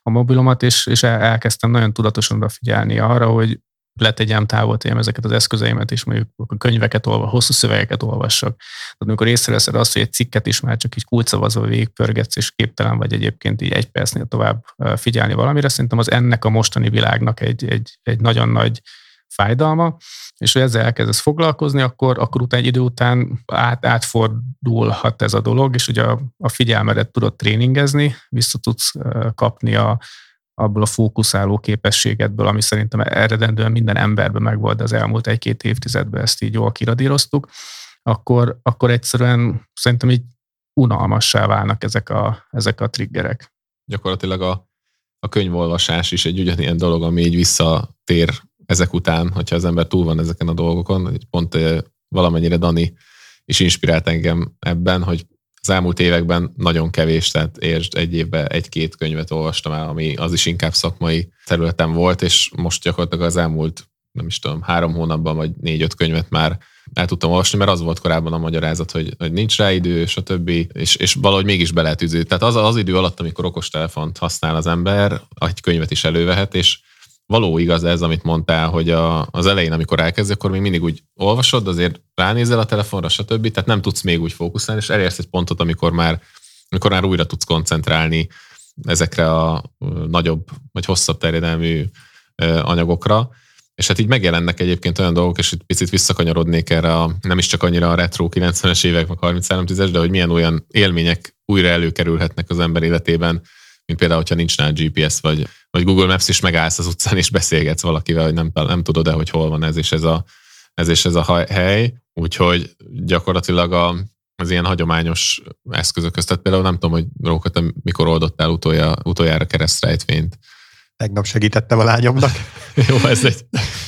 Speaker 2: a mobilomat, és, és elkezdtem nagyon tudatosan odafigyelni arra, hogy letegyem, távol tegyem ezeket az eszközeimet, és mondjuk könyveket olvas, hosszú szövegeket olvassak. Tehát amikor észreveszed azt, hogy egy cikket is már csak így kulcsszavazva végigpörgetsz, és képtelen vagy egyébként így egy percnél tovább figyelni valamire, szerintem az ennek a mostani világnak egy, egy, egy nagyon nagy fájdalma, és hogy ezzel elkezdesz foglalkozni, akkor, akkor utána egy idő után át, átfordulhat ez a dolog, és ugye a, a figyelmedet tudod tréningezni, vissza tudsz kapni a, abból a fókuszáló képességedből, ami szerintem eredendően minden emberben megvolt, de az elmúlt egy-két évtizedben ezt így jól kiradíroztuk, akkor, akkor egyszerűen szerintem így unalmassá válnak ezek a, ezek a triggerek.
Speaker 3: Gyakorlatilag a, a könyvolvasás is egy ugyanilyen dolog, ami így visszatér ezek után, hogyha az ember túl van ezeken a dolgokon. Pont valamennyire Dani is inspirált engem ebben, hogy az elmúlt években nagyon kevés, tehát értsd, egy évben egy-két könyvet olvastam el, ami az is inkább szakmai területen volt, és most gyakorlatilag az elmúlt, nem is tudom, három hónapban vagy négy-öt könyvet már el tudtam olvasni, mert az volt korábban a magyarázat, hogy, hogy nincs rá idő, stb. És, és valahogy mégis be lehet üző. Tehát az az idő alatt, amikor okostelefont használ az ember, egy könyvet is elővehet, és való igaz ez, amit mondtál, hogy a, az elején, amikor elkezd, akkor még mindig úgy olvasod, azért ránézel a telefonra, stb. Tehát nem tudsz még úgy fókuszálni, és elérsz egy pontot, amikor már, amikor már újra tudsz koncentrálni ezekre a nagyobb vagy hosszabb terjedelmű anyagokra. És hát így megjelennek egyébként olyan dolgok, és itt picit visszakanyarodnék erre a, nem is csak annyira a retro 90-es évek, meg 33-10-es, de hogy milyen olyan élmények újra előkerülhetnek az ember életében, mint például, hogyha nincs nál GPS, vagy, vagy Google Maps is megállsz az utcán, és beszélgetsz valakivel, hogy nem, nem tudod-e, hogy hol van ez és ez a, ez és ez a hely. Úgyhogy gyakorlatilag a, az ilyen hagyományos eszközök között, tehát például nem tudom, hogy Róka, te mikor oldottál utolja, utoljára keresztrejtvényt.
Speaker 1: Tegnap segítettem a lányomnak.
Speaker 3: Jó, ez egy...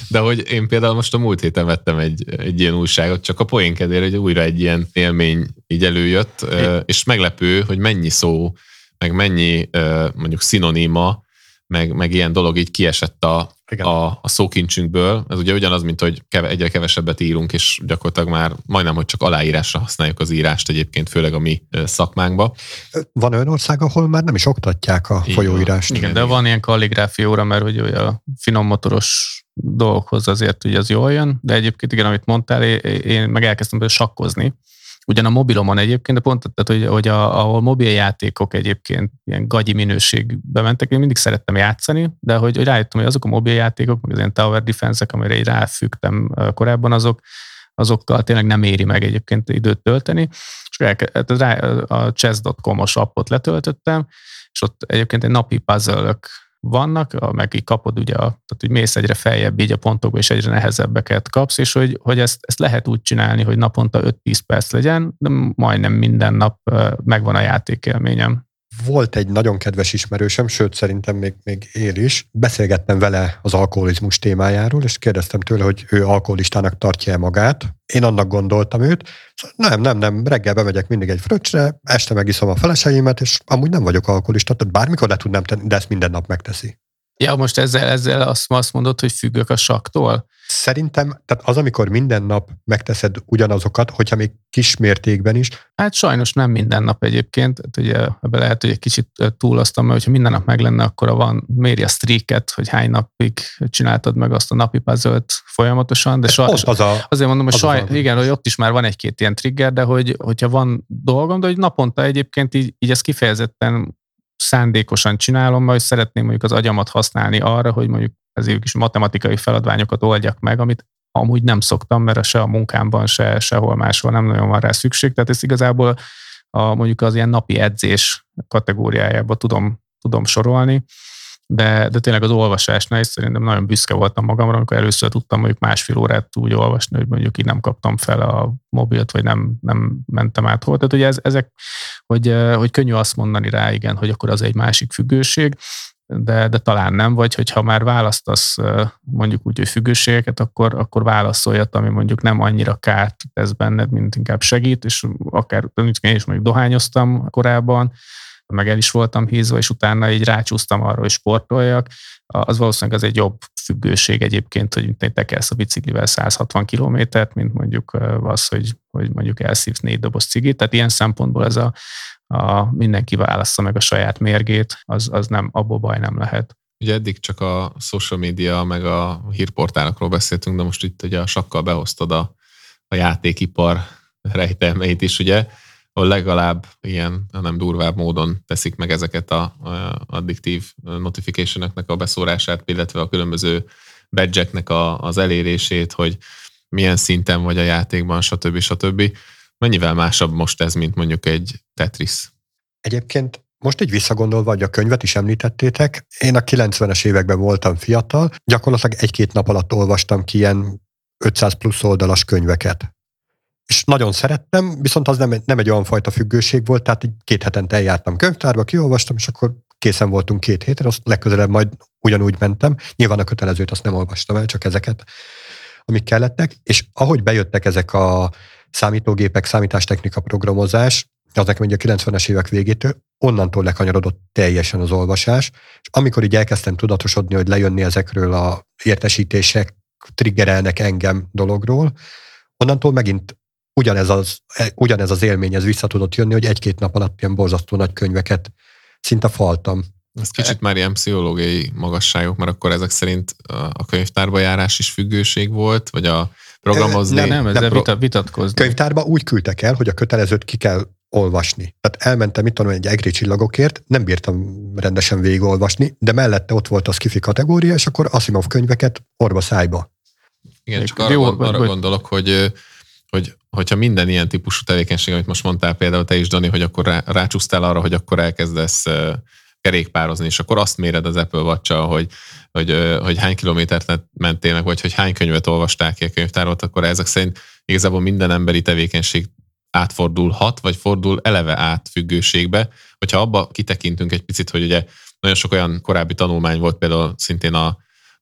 Speaker 3: De hogy én például most a múlt héten vettem egy, egy ilyen újságot, csak a poénkedére, hogy újra egy ilyen élmény így előjött, é. és meglepő, hogy mennyi szó meg mennyi mondjuk szinoníma, meg, meg ilyen dolog így kiesett a, a, a szókincsünkből. Ez ugye ugyanaz, mint hogy keve, egyre kevesebbet írunk, és gyakorlatilag már majdnem, hogy csak aláírásra használjuk az írást egyébként, főleg a mi szakmánkba.
Speaker 1: Van olyan ország, ahol már nem is oktatják a Igen. folyóírást.
Speaker 2: Igen, de van ilyen kalligráfia óra, mert hogy a finom motoros dolgokhoz azért ugye az jól jön, de egyébként igen, amit mondtál, én meg elkezdtem sakkozni, Ugyan a mobilomon egyébként, de pont tehát, hogy, hogy a, ahol mobiljátékok egyébként ilyen gagyi minőségbe mentek, én mindig szerettem játszani, de hogy, hogy rájöttem, hogy azok a mobiljátékok, meg az ilyen Tower Defense-ek, amire így ráfügtem korábban, azok, azokkal tényleg nem éri meg egyébként időt tölteni. És hát rá, a chess.com-os appot letöltöttem, és ott egyébként egy napi puzzle vannak, meg így kapod ugye, a, tehát hogy mész egyre feljebb így a pontokba, és egyre nehezebbeket kapsz, és hogy, hogy ezt, ezt lehet úgy csinálni, hogy naponta 5-10 perc legyen, de majdnem minden nap megvan a játékélményem
Speaker 1: volt egy nagyon kedves ismerősöm, sőt szerintem még, még él is. Beszélgettem vele az alkoholizmus témájáról, és kérdeztem tőle, hogy ő alkoholistának tartja-e magát. Én annak gondoltam őt. Nem, nem, nem, reggel bemegyek mindig egy fröccsre, este megiszom a feleseimet, és amúgy nem vagyok alkoholista, tehát bármikor le tudnám tenni, de ezt minden nap megteszi.
Speaker 2: Ja, most ezzel, ezzel azt, azt mondod, hogy függök a saktól?
Speaker 1: Szerintem, tehát az, amikor minden nap megteszed ugyanazokat, hogyha még kis mértékben is.
Speaker 2: Hát sajnos nem minden nap egyébként, hát ugye ebbe lehet, hogy egy kicsit túlasztam, mert hogyha minden nap meg lenne, akkor van, méri a streaket, hogy hány napig csináltad meg azt a napi puzzle folyamatosan, de sajnos, az a, azért mondom, hogy saj, az igen, hogy ott is már van egy-két ilyen trigger, de hogy, hogyha van dolgom, de hogy naponta egyébként így, így ez kifejezetten szándékosan csinálom, majd szeretném mondjuk az agyamat használni arra, hogy mondjuk ezért is matematikai feladványokat oldjak meg, amit amúgy nem szoktam, mert se a munkámban, se sehol máshol nem nagyon van rá szükség. Tehát ez igazából a, mondjuk az ilyen napi edzés kategóriájába tudom, tudom sorolni, de, de tényleg az olvasásnál is szerintem nagyon büszke voltam magamra, amikor először tudtam mondjuk másfél órát úgy olvasni, hogy mondjuk így nem kaptam fel a mobilt, vagy nem, nem mentem át hol. Tehát ugye ez, ezek, hogy, hogy könnyű azt mondani rá, igen, hogy akkor az egy másik függőség, de, de talán nem, vagy hogyha már választasz mondjuk úgy, hogy függőségeket, akkor, akkor válaszolj olyat, ami mondjuk nem annyira kárt tesz benned, mint inkább segít, és akár én is mondjuk dohányoztam korábban, meg el is voltam hízva, és utána így rácsúsztam arra, hogy sportoljak, az valószínűleg az egy jobb függőség egyébként, hogy te tekelsz a biciklivel 160 kilométert, mint mondjuk az, hogy, hogy mondjuk elszívsz négy doboz cigit. Tehát ilyen szempontból ez a, a mindenki válassza meg a saját mérgét, az, az nem, abból baj nem lehet.
Speaker 3: Ugye eddig csak a social media, meg a hírportálokról beszéltünk, de most itt ugye a sakkal behoztad a, a játékipar rejtelmeit is, ugye, ahol legalább ilyen, nem durvább módon teszik meg ezeket a, a addiktív notification a beszórását, illetve a különböző badge a, az elérését, hogy milyen szinten vagy a játékban, stb. stb. Mennyivel másabb most ez, mint mondjuk egy Tetris?
Speaker 1: Egyébként most egy visszagondolva, hogy a könyvet is említettétek, én a 90-es években voltam fiatal, gyakorlatilag egy-két nap alatt olvastam ki ilyen 500 plusz oldalas könyveket. És nagyon szerettem, viszont az nem, nem egy olyan fajta függőség volt, tehát így két hetente eljártam könyvtárba, kiolvastam, és akkor készen voltunk két hétre, azt legközelebb majd ugyanúgy mentem. Nyilván a kötelezőt azt nem olvastam el, csak ezeket, amik kellettek. És ahogy bejöttek ezek a számítógépek, számítástechnika, programozás, az nekem ugye a 90-es évek végétől, onnantól lekanyarodott teljesen az olvasás, és amikor így elkezdtem tudatosodni, hogy lejönni ezekről a értesítések, triggerelnek engem dologról, onnantól megint ugyanez az, ugyanez az élmény, ez vissza tudott jönni, hogy egy-két nap alatt ilyen borzasztó nagy könyveket szinte faltam.
Speaker 3: Ez kicsit már ilyen pszichológiai magasságok, mert akkor ezek szerint a könyvtárba járás is függőség volt, vagy a programozni.
Speaker 2: Nem, nem, ezzel pro... vitatkozni.
Speaker 1: Könyvtárba úgy küldtek el, hogy a kötelezőt ki kell olvasni. Tehát elmentem, mit tudom, egy egri csillagokért, nem bírtam rendesen végigolvasni, de mellette ott volt a skifi kategória, és akkor Asimov könyveket orva szájba.
Speaker 3: Igen, csak arra, Jó, arra gondolok, hogy hogy hogyha minden ilyen típusú tevékenység, amit most mondtál például te is, Dani, hogy akkor rá, rácsúsztál arra, hogy akkor elkezdesz kerékpározni, és akkor azt méred az Apple watch hogy, hogy, hogy hány kilométert mentél meg, vagy hogy hány könyvet olvasták ki a könyvtárot, akkor ezek szerint igazából minden emberi tevékenység átfordulhat, vagy fordul eleve át függőségbe. Hogyha abba kitekintünk egy picit, hogy ugye nagyon sok olyan korábbi tanulmány volt, például szintén a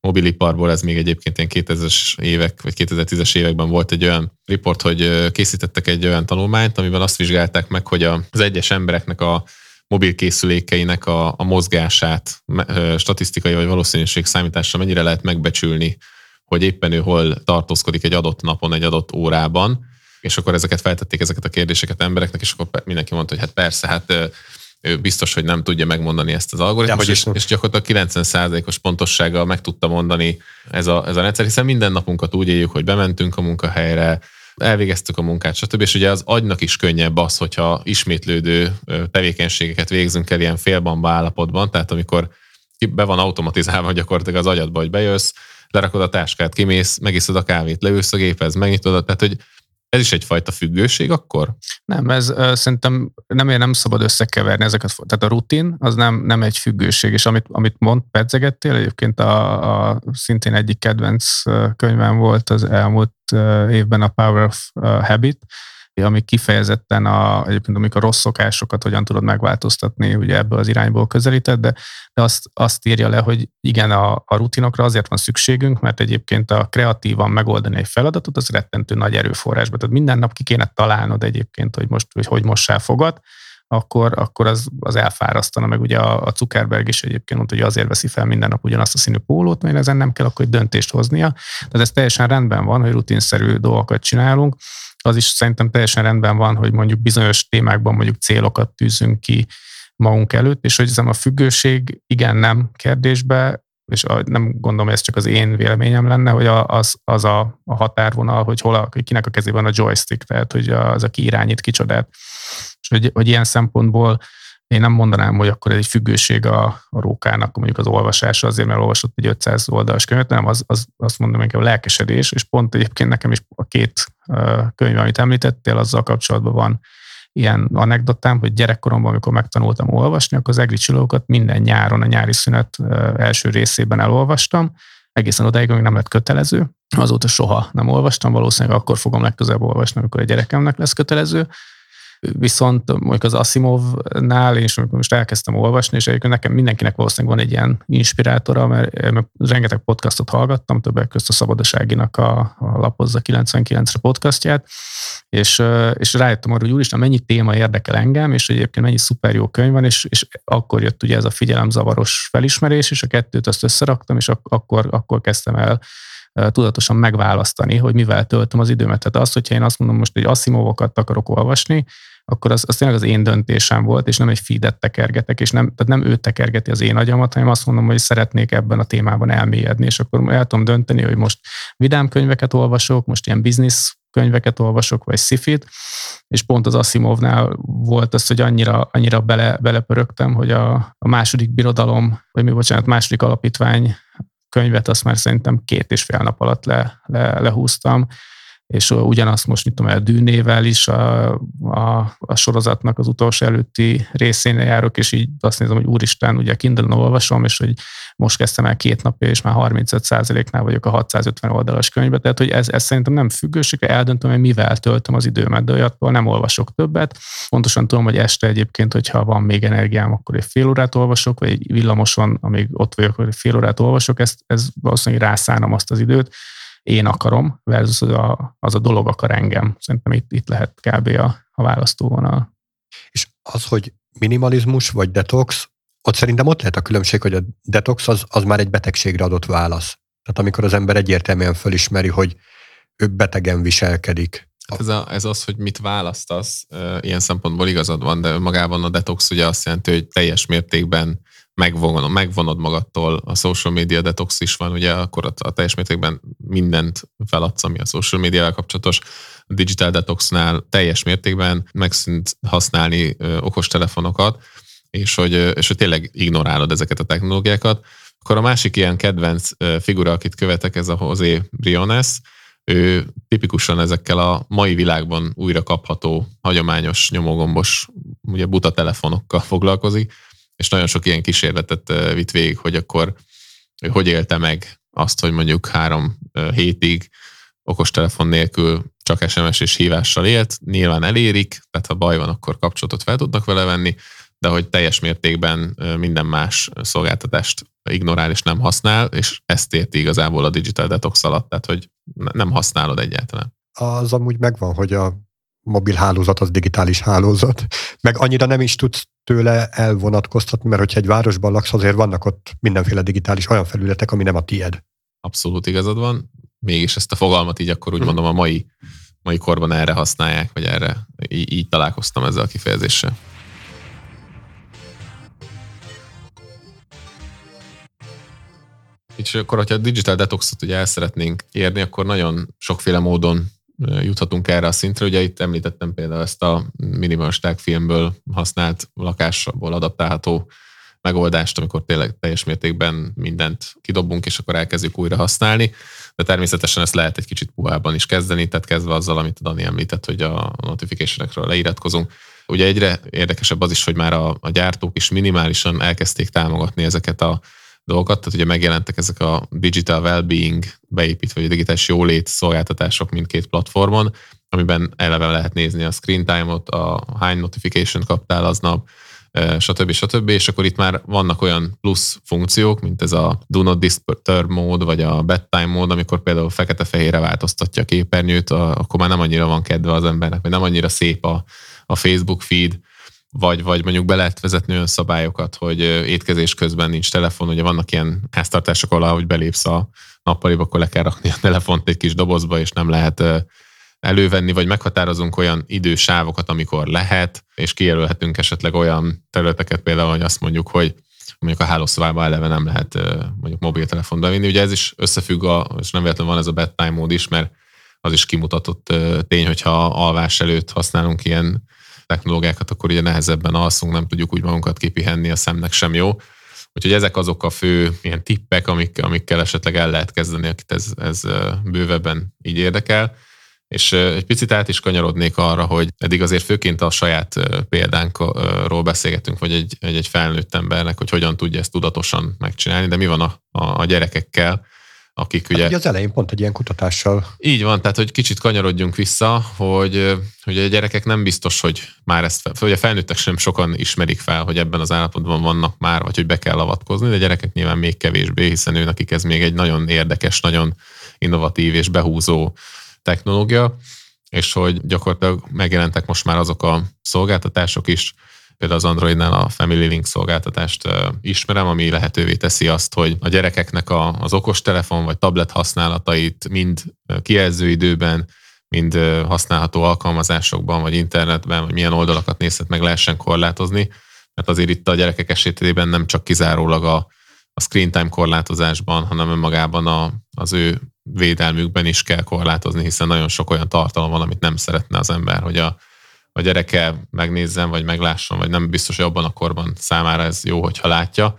Speaker 3: mobiliparból, ez még egyébként ilyen 2000-es évek, vagy 2010-es években volt egy olyan riport, hogy készítettek egy olyan tanulmányt, amiben azt vizsgálták meg, hogy az egyes embereknek a mobilkészülékeinek a, a mozgását statisztikai vagy valószínűség számításra mennyire lehet megbecsülni, hogy éppen ő hol tartózkodik egy adott napon, egy adott órában, és akkor ezeket feltették ezeket a kérdéseket embereknek, és akkor mindenki mondta, hogy hát persze, hát ő biztos, hogy nem tudja megmondani ezt az algoritmust, és, és gyakorlatilag 90%-os pontossággal meg tudta mondani ez a, ez a rendszer, hiszen minden napunkat úgy éljük, hogy bementünk a munkahelyre, elvégeztük a munkát, stb. És ugye az agynak is könnyebb az, hogyha ismétlődő tevékenységeket végzünk el ilyen félbamba állapotban, tehát amikor be van automatizálva gyakorlatilag az agyadba, hogy bejössz, lerakod a táskát, kimész, megiszod a kávét, leülsz a géphez, megnyitod, tehát hogy ez is egyfajta függőség akkor?
Speaker 2: Nem, ez uh, szerintem nem, nem szabad összekeverni ezeket. Tehát a rutin az nem, nem egy függőség, és amit, amit mond, pedzegettél, egyébként a, a szintén egyik kedvenc könyvem volt az elmúlt évben a Power of Habit, ami kifejezetten a, egyébként amikor rossz szokásokat hogyan tudod megváltoztatni, ugye ebből az irányból közelített, de, de azt, azt írja le, hogy igen, a, a rutinokra azért van szükségünk, mert egyébként a kreatívan megoldani egy feladatot, az rettentő nagy erőforrásba. Tehát minden nap ki kéne találnod egyébként, hogy most, hogy, hogy mossál fogad, akkor, akkor az, az elfárasztana, meg ugye a, a Zuckerberg is egyébként mondta, hogy azért veszi fel minden nap ugyanazt a színű pólót, mert ezen nem kell akkor egy döntést hoznia. Tehát ez teljesen rendben van, hogy rutinszerű dolgokat csinálunk, az is szerintem teljesen rendben van, hogy mondjuk bizonyos témákban mondjuk célokat tűzünk ki magunk előtt, és hogy ez a függőség igen-nem kérdésbe, és nem gondolom, hogy ez csak az én véleményem lenne, hogy az, az a, a határvonal, hogy hol a, kinek a kezében a joystick, tehát hogy az, aki irányít kicsodát. És hogy, hogy ilyen szempontból én nem mondanám, hogy akkor egy függőség a, a rókának, mondjuk az olvasása azért, mert olvasott egy 500 oldalas könyvet, nem, az, az, azt mondom inkább a lelkesedés, és pont egyébként nekem is a két könyv, amit említettél, azzal kapcsolatban van ilyen anekdotám, hogy gyerekkoromban, amikor megtanultam olvasni, akkor az egri csilókat minden nyáron, a nyári szünet első részében elolvastam, egészen odáig, amíg nem lett kötelező. Azóta soha nem olvastam, valószínűleg akkor fogom legközelebb olvasni, amikor a gyerekemnek lesz kötelező. Viszont mondjuk az Asimovnál én is most elkezdtem olvasni, és egyébként nekem mindenkinek valószínűleg van egy ilyen inspirátora, mert, mert rengeteg podcastot hallgattam, többek között a Szabadaságinak a, a Lapozza 99-re podcastját, és, és rájöttem arra, hogy úristen, mennyi téma érdekel engem, és egyébként mennyi szuper jó könyv van, és, és akkor jött ugye ez a figyelemzavaros felismerés, és a kettőt azt összeraktam, és ak- akkor, akkor kezdtem el tudatosan megválasztani, hogy mivel töltöm az időmet. Tehát az, hogyha én azt mondom most, hogy Asimovokat akarok olvasni, akkor az, az tényleg az én döntésem volt, és nem egy feedet tekergetek, és nem, tehát nem ő tekergeti az én agyamat, hanem azt mondom, hogy szeretnék ebben a témában elmélyedni, és akkor el tudom dönteni, hogy most vidám könyveket olvasok, most ilyen business könyveket olvasok, vagy szifit, és pont az Asimovnál volt az, hogy annyira, annyira bele, belepörögtem, hogy a, a második birodalom, vagy mi bocsánat, második alapítvány könyvet azt már szerintem két és fél nap alatt le, le, lehúztam, és ugyanazt most, mit tudom, a dűnével is a, a, a sorozatnak az utolsó előtti részén járok, és így azt nézem, hogy úristen, ugye kindle olvasom, és hogy most kezdtem el két napja, és már 35%-nál vagyok a 650 oldalas könyvbe, tehát hogy ez, ez szerintem nem függőség, eldöntöm, hogy mivel töltöm az időmet, de olyatból nem olvasok többet. Pontosan tudom, hogy este egyébként, hogyha van még energiám, akkor egy fél órát olvasok, vagy egy villamoson, amíg ott vagyok, hogy fél órát olvasok, ezt, ez valószínűleg rászánom azt az időt, én akarom, versus az a, az a dolog akar engem. Szerintem itt, itt lehet kb. a, a választóvonal.
Speaker 1: És az, hogy minimalizmus vagy detox, ott szerintem ott lehet a különbség, hogy a detox az, az már egy betegségre adott válasz. Tehát amikor az ember egyértelműen fölismeri, hogy ő betegen viselkedik.
Speaker 3: Hát ez, a, ez az, hogy mit választasz, ilyen szempontból igazad van, de magában a detox ugye azt jelenti, hogy teljes mértékben megvonod, megvonod magadtól, a social media detox is van, ugye akkor a, a teljes mértékben mindent feladsz, ami a social media kapcsolatos. A digital detoxnál teljes mértékben megszűnt használni ö, okostelefonokat, és hogy, és hogy tényleg ignorálod ezeket a technológiákat. Akkor a másik ilyen kedvenc figura, akit követek, ez a José Briones, ő tipikusan ezekkel a mai világban újra kapható, hagyományos, nyomógombos, ugye buta telefonokkal foglalkozik, és nagyon sok ilyen kísérletet vitt végig, hogy akkor hogy élte meg azt, hogy mondjuk három hétig okostelefon nélkül csak SMS és hívással élt, nyilván elérik, tehát ha baj van, akkor kapcsolatot fel tudnak vele venni, de hogy teljes mértékben minden más szolgáltatást ignorál és nem használ, és ezt érti igazából a digital detox alatt, tehát hogy nem használod egyáltalán.
Speaker 1: Az amúgy megvan, hogy a mobil hálózat az digitális hálózat, meg annyira nem is tudsz tőle elvonatkoztatni, mert hogyha egy városban laksz, azért vannak ott mindenféle digitális olyan felületek, ami nem a tied.
Speaker 3: Abszolút igazad van, mégis ezt a fogalmat így akkor úgy mondom a mai, mai korban erre használják, vagy erre így, így találkoztam ezzel a kifejezéssel. És akkor, hogyha a digital detoxot ugye el szeretnénk érni, akkor nagyon sokféle módon juthatunk erre a szintre. Ugye itt említettem például ezt a minimalisták filmből használt lakásból adaptálható megoldást, amikor tényleg teljes mértékben mindent kidobunk, és akkor elkezdjük újra használni. De természetesen ezt lehet egy kicsit puhában is kezdeni, tehát kezdve azzal, amit Dani említett, hogy a notification leiratkozunk. Ugye egyre érdekesebb az is, hogy már a, a gyártók is minimálisan elkezdték támogatni ezeket a dolgokat, tehát ugye megjelentek ezek a digital well-being beépítve, vagy digitális jólét szolgáltatások mindkét platformon, amiben eleve lehet nézni a screen time-ot, a hány notification kaptál aznap, stb. stb. És akkor itt már vannak olyan plusz funkciók, mint ez a do not disturb mód, vagy a bedtime mód, amikor például fekete-fehérre változtatja a képernyőt, akkor már nem annyira van kedve az embernek, vagy nem annyira szép a, a Facebook feed, vagy, vagy mondjuk be lehet vezetni olyan szabályokat, hogy étkezés közben nincs telefon, ugye vannak ilyen háztartások, ahol ahogy belépsz a nappaliba, akkor le kell rakni a telefont egy kis dobozba, és nem lehet elővenni, vagy meghatározunk olyan idősávokat, amikor lehet, és kijelölhetünk esetleg olyan területeket például, hogy azt mondjuk, hogy mondjuk a hálószobában eleve nem lehet mondjuk mobiltelefont bevinni. Ugye ez is összefügg, a, és nem véletlenül van ez a bedtime mód is, mert az is kimutatott tény, hogyha alvás előtt használunk ilyen technológiákat, akkor ugye nehezebben alszunk, nem tudjuk úgy magunkat kipihenni, a szemnek sem jó. Úgyhogy ezek azok a fő ilyen tippek, amik, amikkel esetleg el lehet kezdeni, akit ez, ez bővebben így érdekel. És egy picit át is kanyarodnék arra, hogy eddig azért főként a saját példánkról beszélgetünk, vagy egy, egy, egy felnőtt embernek, hogy hogyan tudja ezt tudatosan megcsinálni, de mi van a, a, a gyerekekkel, akik hát ugye...
Speaker 1: ugye... az elején pont egy ilyen kutatással.
Speaker 3: Így van, tehát hogy kicsit kanyarodjunk vissza, hogy, hogy a gyerekek nem biztos, hogy már ezt, hogy a felnőttek sem sokan ismerik fel, hogy ebben az állapotban vannak már, vagy hogy be kell avatkozni, de a gyerekek nyilván még kevésbé, hiszen ő nekik ez még egy nagyon érdekes, nagyon innovatív és behúzó technológia, és hogy gyakorlatilag megjelentek most már azok a szolgáltatások is, például az Androidnál a Family Link szolgáltatást ismerem, ami lehetővé teszi azt, hogy a gyerekeknek a, az okostelefon vagy tablet használatait mind kijelzőidőben, mind használható alkalmazásokban, vagy internetben, vagy milyen oldalakat nézhet meg lehessen korlátozni, mert azért itt a gyerekek esetében nem csak kizárólag a, a screen time korlátozásban, hanem önmagában a, az ő védelmükben is kell korlátozni, hiszen nagyon sok olyan tartalom van, amit nem szeretne az ember, hogy a, a gyereke megnézzen, vagy meglásson, vagy nem biztos, hogy abban a korban számára ez jó, hogyha látja.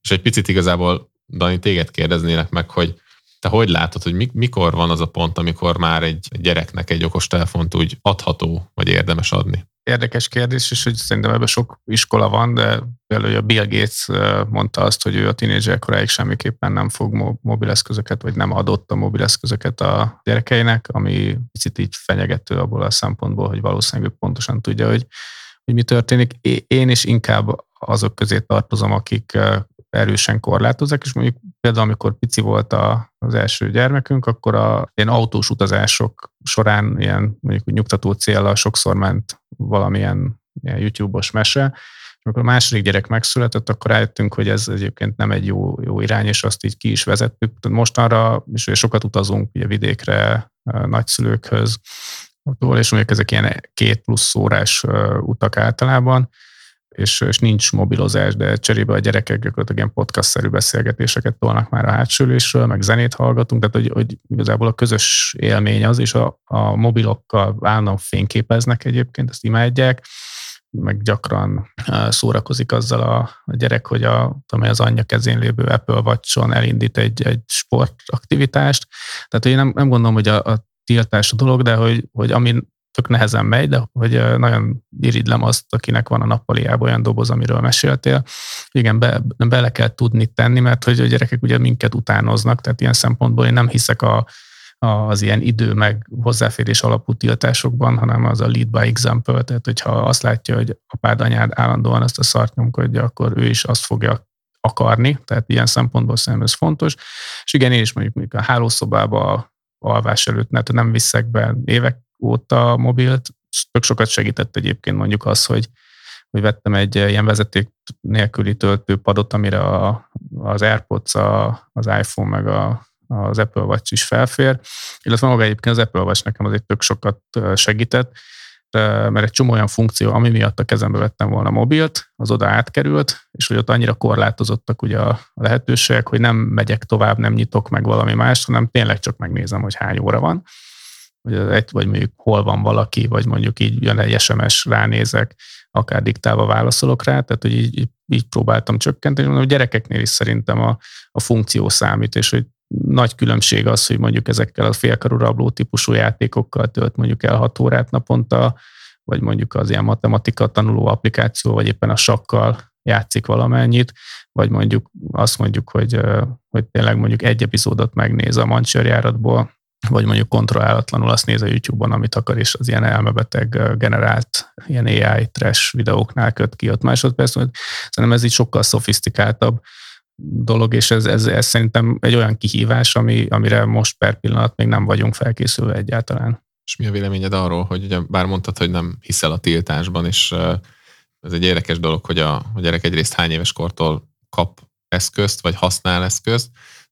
Speaker 3: És egy picit igazából, Dani, téged kérdeznélek meg, hogy te hogy látod, hogy mikor van az a pont, amikor már egy gyereknek egy okos telefont úgy adható, vagy érdemes adni?
Speaker 2: Érdekes kérdés, és hogy szerintem ebben sok iskola van, de például a Bill Gates mondta azt, hogy ő a tínédzser koráig semmiképpen nem fog mobileszközöket, vagy nem adott a mobileszközöket a gyerekeinek, ami picit így fenyegető abból a szempontból, hogy valószínűleg ő pontosan tudja, hogy, hogy mi történik. Én is inkább azok közé tartozom, akik erősen korlátozzák, és mondjuk például amikor pici volt a, az első gyermekünk, akkor a ilyen autós utazások során ilyen mondjuk nyugtató célra sokszor ment valamilyen ilyen YouTube-os mese, és amikor a második gyerek megszületett, akkor rájöttünk, hogy ez egyébként nem egy jó, jó irány, és azt így ki is vezettük. Mostanra is sokat utazunk ugye vidékre, nagyszülőkhöz, és mondjuk ezek ilyen két plusz órás utak általában, és, és nincs mobilozás, de cserébe a gyerekek gyakorlatilag ilyen podcast-szerű beszélgetéseket tolnak már a hátsülésről, meg zenét hallgatunk, tehát hogy, hogy igazából a közös élmény az, és a, a mobilokkal állandóan fényképeznek egyébként, ezt imádják, meg gyakran szórakozik azzal a, gyerek, hogy a, tudom, az anyja kezén lévő Apple watch elindít egy, egy sportaktivitást. Tehát én nem, nem gondolom, hogy a, a tiltás a dolog, de hogy, hogy amin tök nehezen megy, de hogy nagyon iridlem azt, akinek van a nappaliában olyan doboz, amiről meséltél. Igen, be, bele kell tudni tenni, mert hogy a gyerekek ugye minket utánoznak, tehát ilyen szempontból én nem hiszek a, az ilyen idő meg hozzáférés alapú tiltásokban, hanem az a lead by example, tehát hogyha azt látja, hogy apád, anyád állandóan ezt a szart nyomkodja, akkor ő is azt fogja akarni, tehát ilyen szempontból szerintem ez fontos. És igen, én is mondjuk, mondjuk a hálószobába alvás előtt nem, nem viszek be évek óta mobilt, tök sokat segített egyébként mondjuk az, hogy, hogy vettem egy ilyen vezeték nélküli töltőpadot, amire a, az AirPods, a, az iPhone meg a, az Apple Watch is felfér, illetve maga egyébként az Apple Watch nekem azért tök sokat segített, mert egy csomó olyan funkció, ami miatt a kezembe vettem volna mobilt, az oda átkerült, és hogy ott annyira korlátozottak ugye a lehetőségek, hogy nem megyek tovább, nem nyitok meg valami más, hanem tényleg csak megnézem, hogy hány óra van vagy, egy, vagy mondjuk hol van valaki, vagy mondjuk így jön egy SMS, ránézek, akár diktálva válaszolok rá, tehát hogy így, így próbáltam csökkenteni. Mondom, a gyerekeknél is szerintem a, a funkció számít, és hogy nagy különbség az, hogy mondjuk ezekkel a félkarú rabló típusú játékokkal tölt mondjuk el hat órát naponta, vagy mondjuk az ilyen matematika tanuló applikáció, vagy éppen a sakkal játszik valamennyit, vagy mondjuk azt mondjuk, hogy, hogy tényleg mondjuk egy epizódot megnéz a mancsőrjáratból, vagy mondjuk kontrollálatlanul azt néz a YouTube-on, amit akar, és az ilyen elmebeteg generált ilyen AI trash videóknál köt ki ott másodperc. Szerintem ez így sokkal szofisztikáltabb dolog, és ez, ez, ez szerintem egy olyan kihívás, ami, amire most per pillanat még nem vagyunk felkészülve egyáltalán.
Speaker 3: És mi a véleményed arról, hogy ugye bár mondtad, hogy nem hiszel a tiltásban, és ez egy érdekes dolog, hogy a, a gyerek egyrészt hány éves kortól kap eszközt, vagy használ eszközt,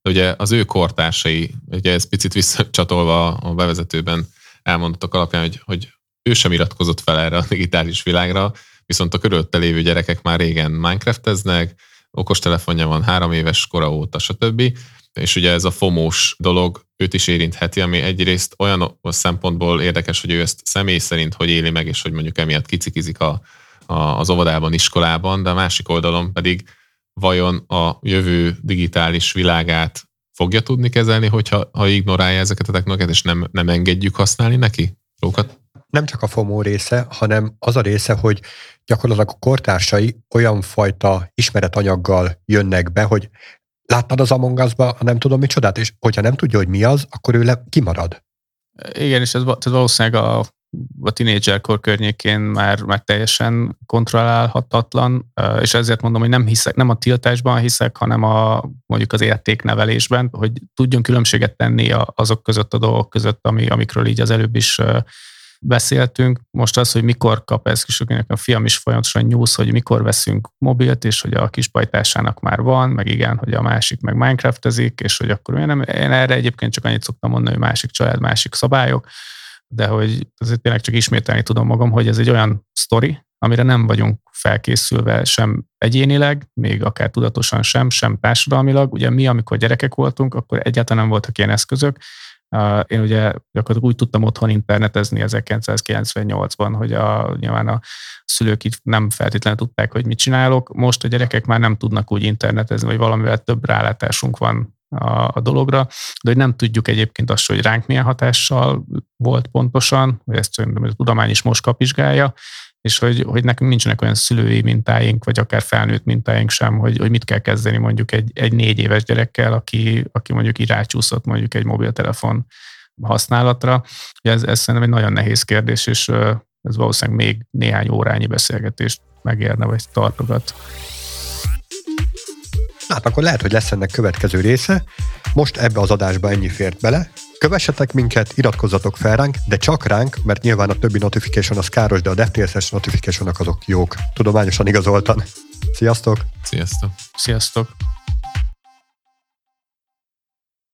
Speaker 3: de ugye az ő kortársai, ugye ez picit visszacsatolva a bevezetőben elmondottak alapján, hogy, hogy ő sem iratkozott fel erre a digitális világra, viszont a körülötte lévő gyerekek már régen Minecrafteznek, okostelefonja van három éves kora óta, stb. És ugye ez a fomós dolog őt is érintheti, ami egyrészt olyan szempontból érdekes, hogy ő ezt személy szerint hogy éli meg, és hogy mondjuk emiatt kicikizik a, a, az óvodában, iskolában, de a másik oldalon pedig vajon a jövő digitális világát fogja tudni kezelni, hogyha ha ignorálja ezeket a technológiát, és nem, nem engedjük használni neki? Rókat?
Speaker 1: Nem csak a FOMO része, hanem az a része, hogy gyakorlatilag a kortársai olyan fajta ismeretanyaggal jönnek be, hogy láttad az Among Us-ba, nem tudom micsodát, és hogyha nem tudja, hogy mi az, akkor ő le, kimarad.
Speaker 2: Igen, és ez, ez valószínűleg a, a tínédzserkor környékén már, már teljesen kontrollálhatatlan, és ezért mondom, hogy nem hiszek, nem a tiltásban hiszek, hanem a, mondjuk az értéknevelésben, hogy tudjon különbséget tenni azok között a dolgok között, ami, amikről így az előbb is beszéltünk. Most az, hogy mikor kap ez kis a fiam is folyamatosan nyúz, hogy mikor veszünk mobilt, és hogy a kis pajtásának már van, meg igen, hogy a másik meg Minecraftezik, és hogy akkor nem, én erre egyébként csak annyit szoktam mondani, hogy másik család, másik szabályok, de hogy azért tényleg csak ismételni tudom magam, hogy ez egy olyan sztori, amire nem vagyunk felkészülve sem egyénileg, még akár tudatosan sem, sem társadalmilag. Ugye mi, amikor gyerekek voltunk, akkor egyáltalán nem voltak ilyen eszközök, én ugye gyakorlatilag úgy tudtam otthon internetezni 1998-ban, hogy a, nyilván a szülők itt nem feltétlenül tudták, hogy mit csinálok. Most a gyerekek már nem tudnak úgy internetezni, vagy valamivel több rálátásunk van a, a dologra, de hogy nem tudjuk egyébként azt, hogy ránk milyen hatással volt pontosan, hogy ezt szerintem a tudomány is most kapizsgálja, és hogy, hogy nekünk nincsenek olyan szülői mintáink, vagy akár felnőtt mintáink sem, hogy, hogy mit kell kezdeni mondjuk egy, egy négy éves gyerekkel, aki, aki mondjuk irácsúszott mondjuk egy mobiltelefon használatra. Ez, ez szerintem egy nagyon nehéz kérdés, és ez valószínűleg még néhány órányi beszélgetést megérne, vagy tartogat.
Speaker 1: Hát akkor lehet, hogy lesz ennek következő része. Most ebbe az adásba ennyi fért bele. Kövessetek minket, iratkozzatok fel ránk, de csak ránk, mert nyilván a többi notification az káros, de a DevTales-es notification azok jók. Tudományosan igazoltan. Sziasztok!
Speaker 3: Sziasztok!
Speaker 2: Sziasztok!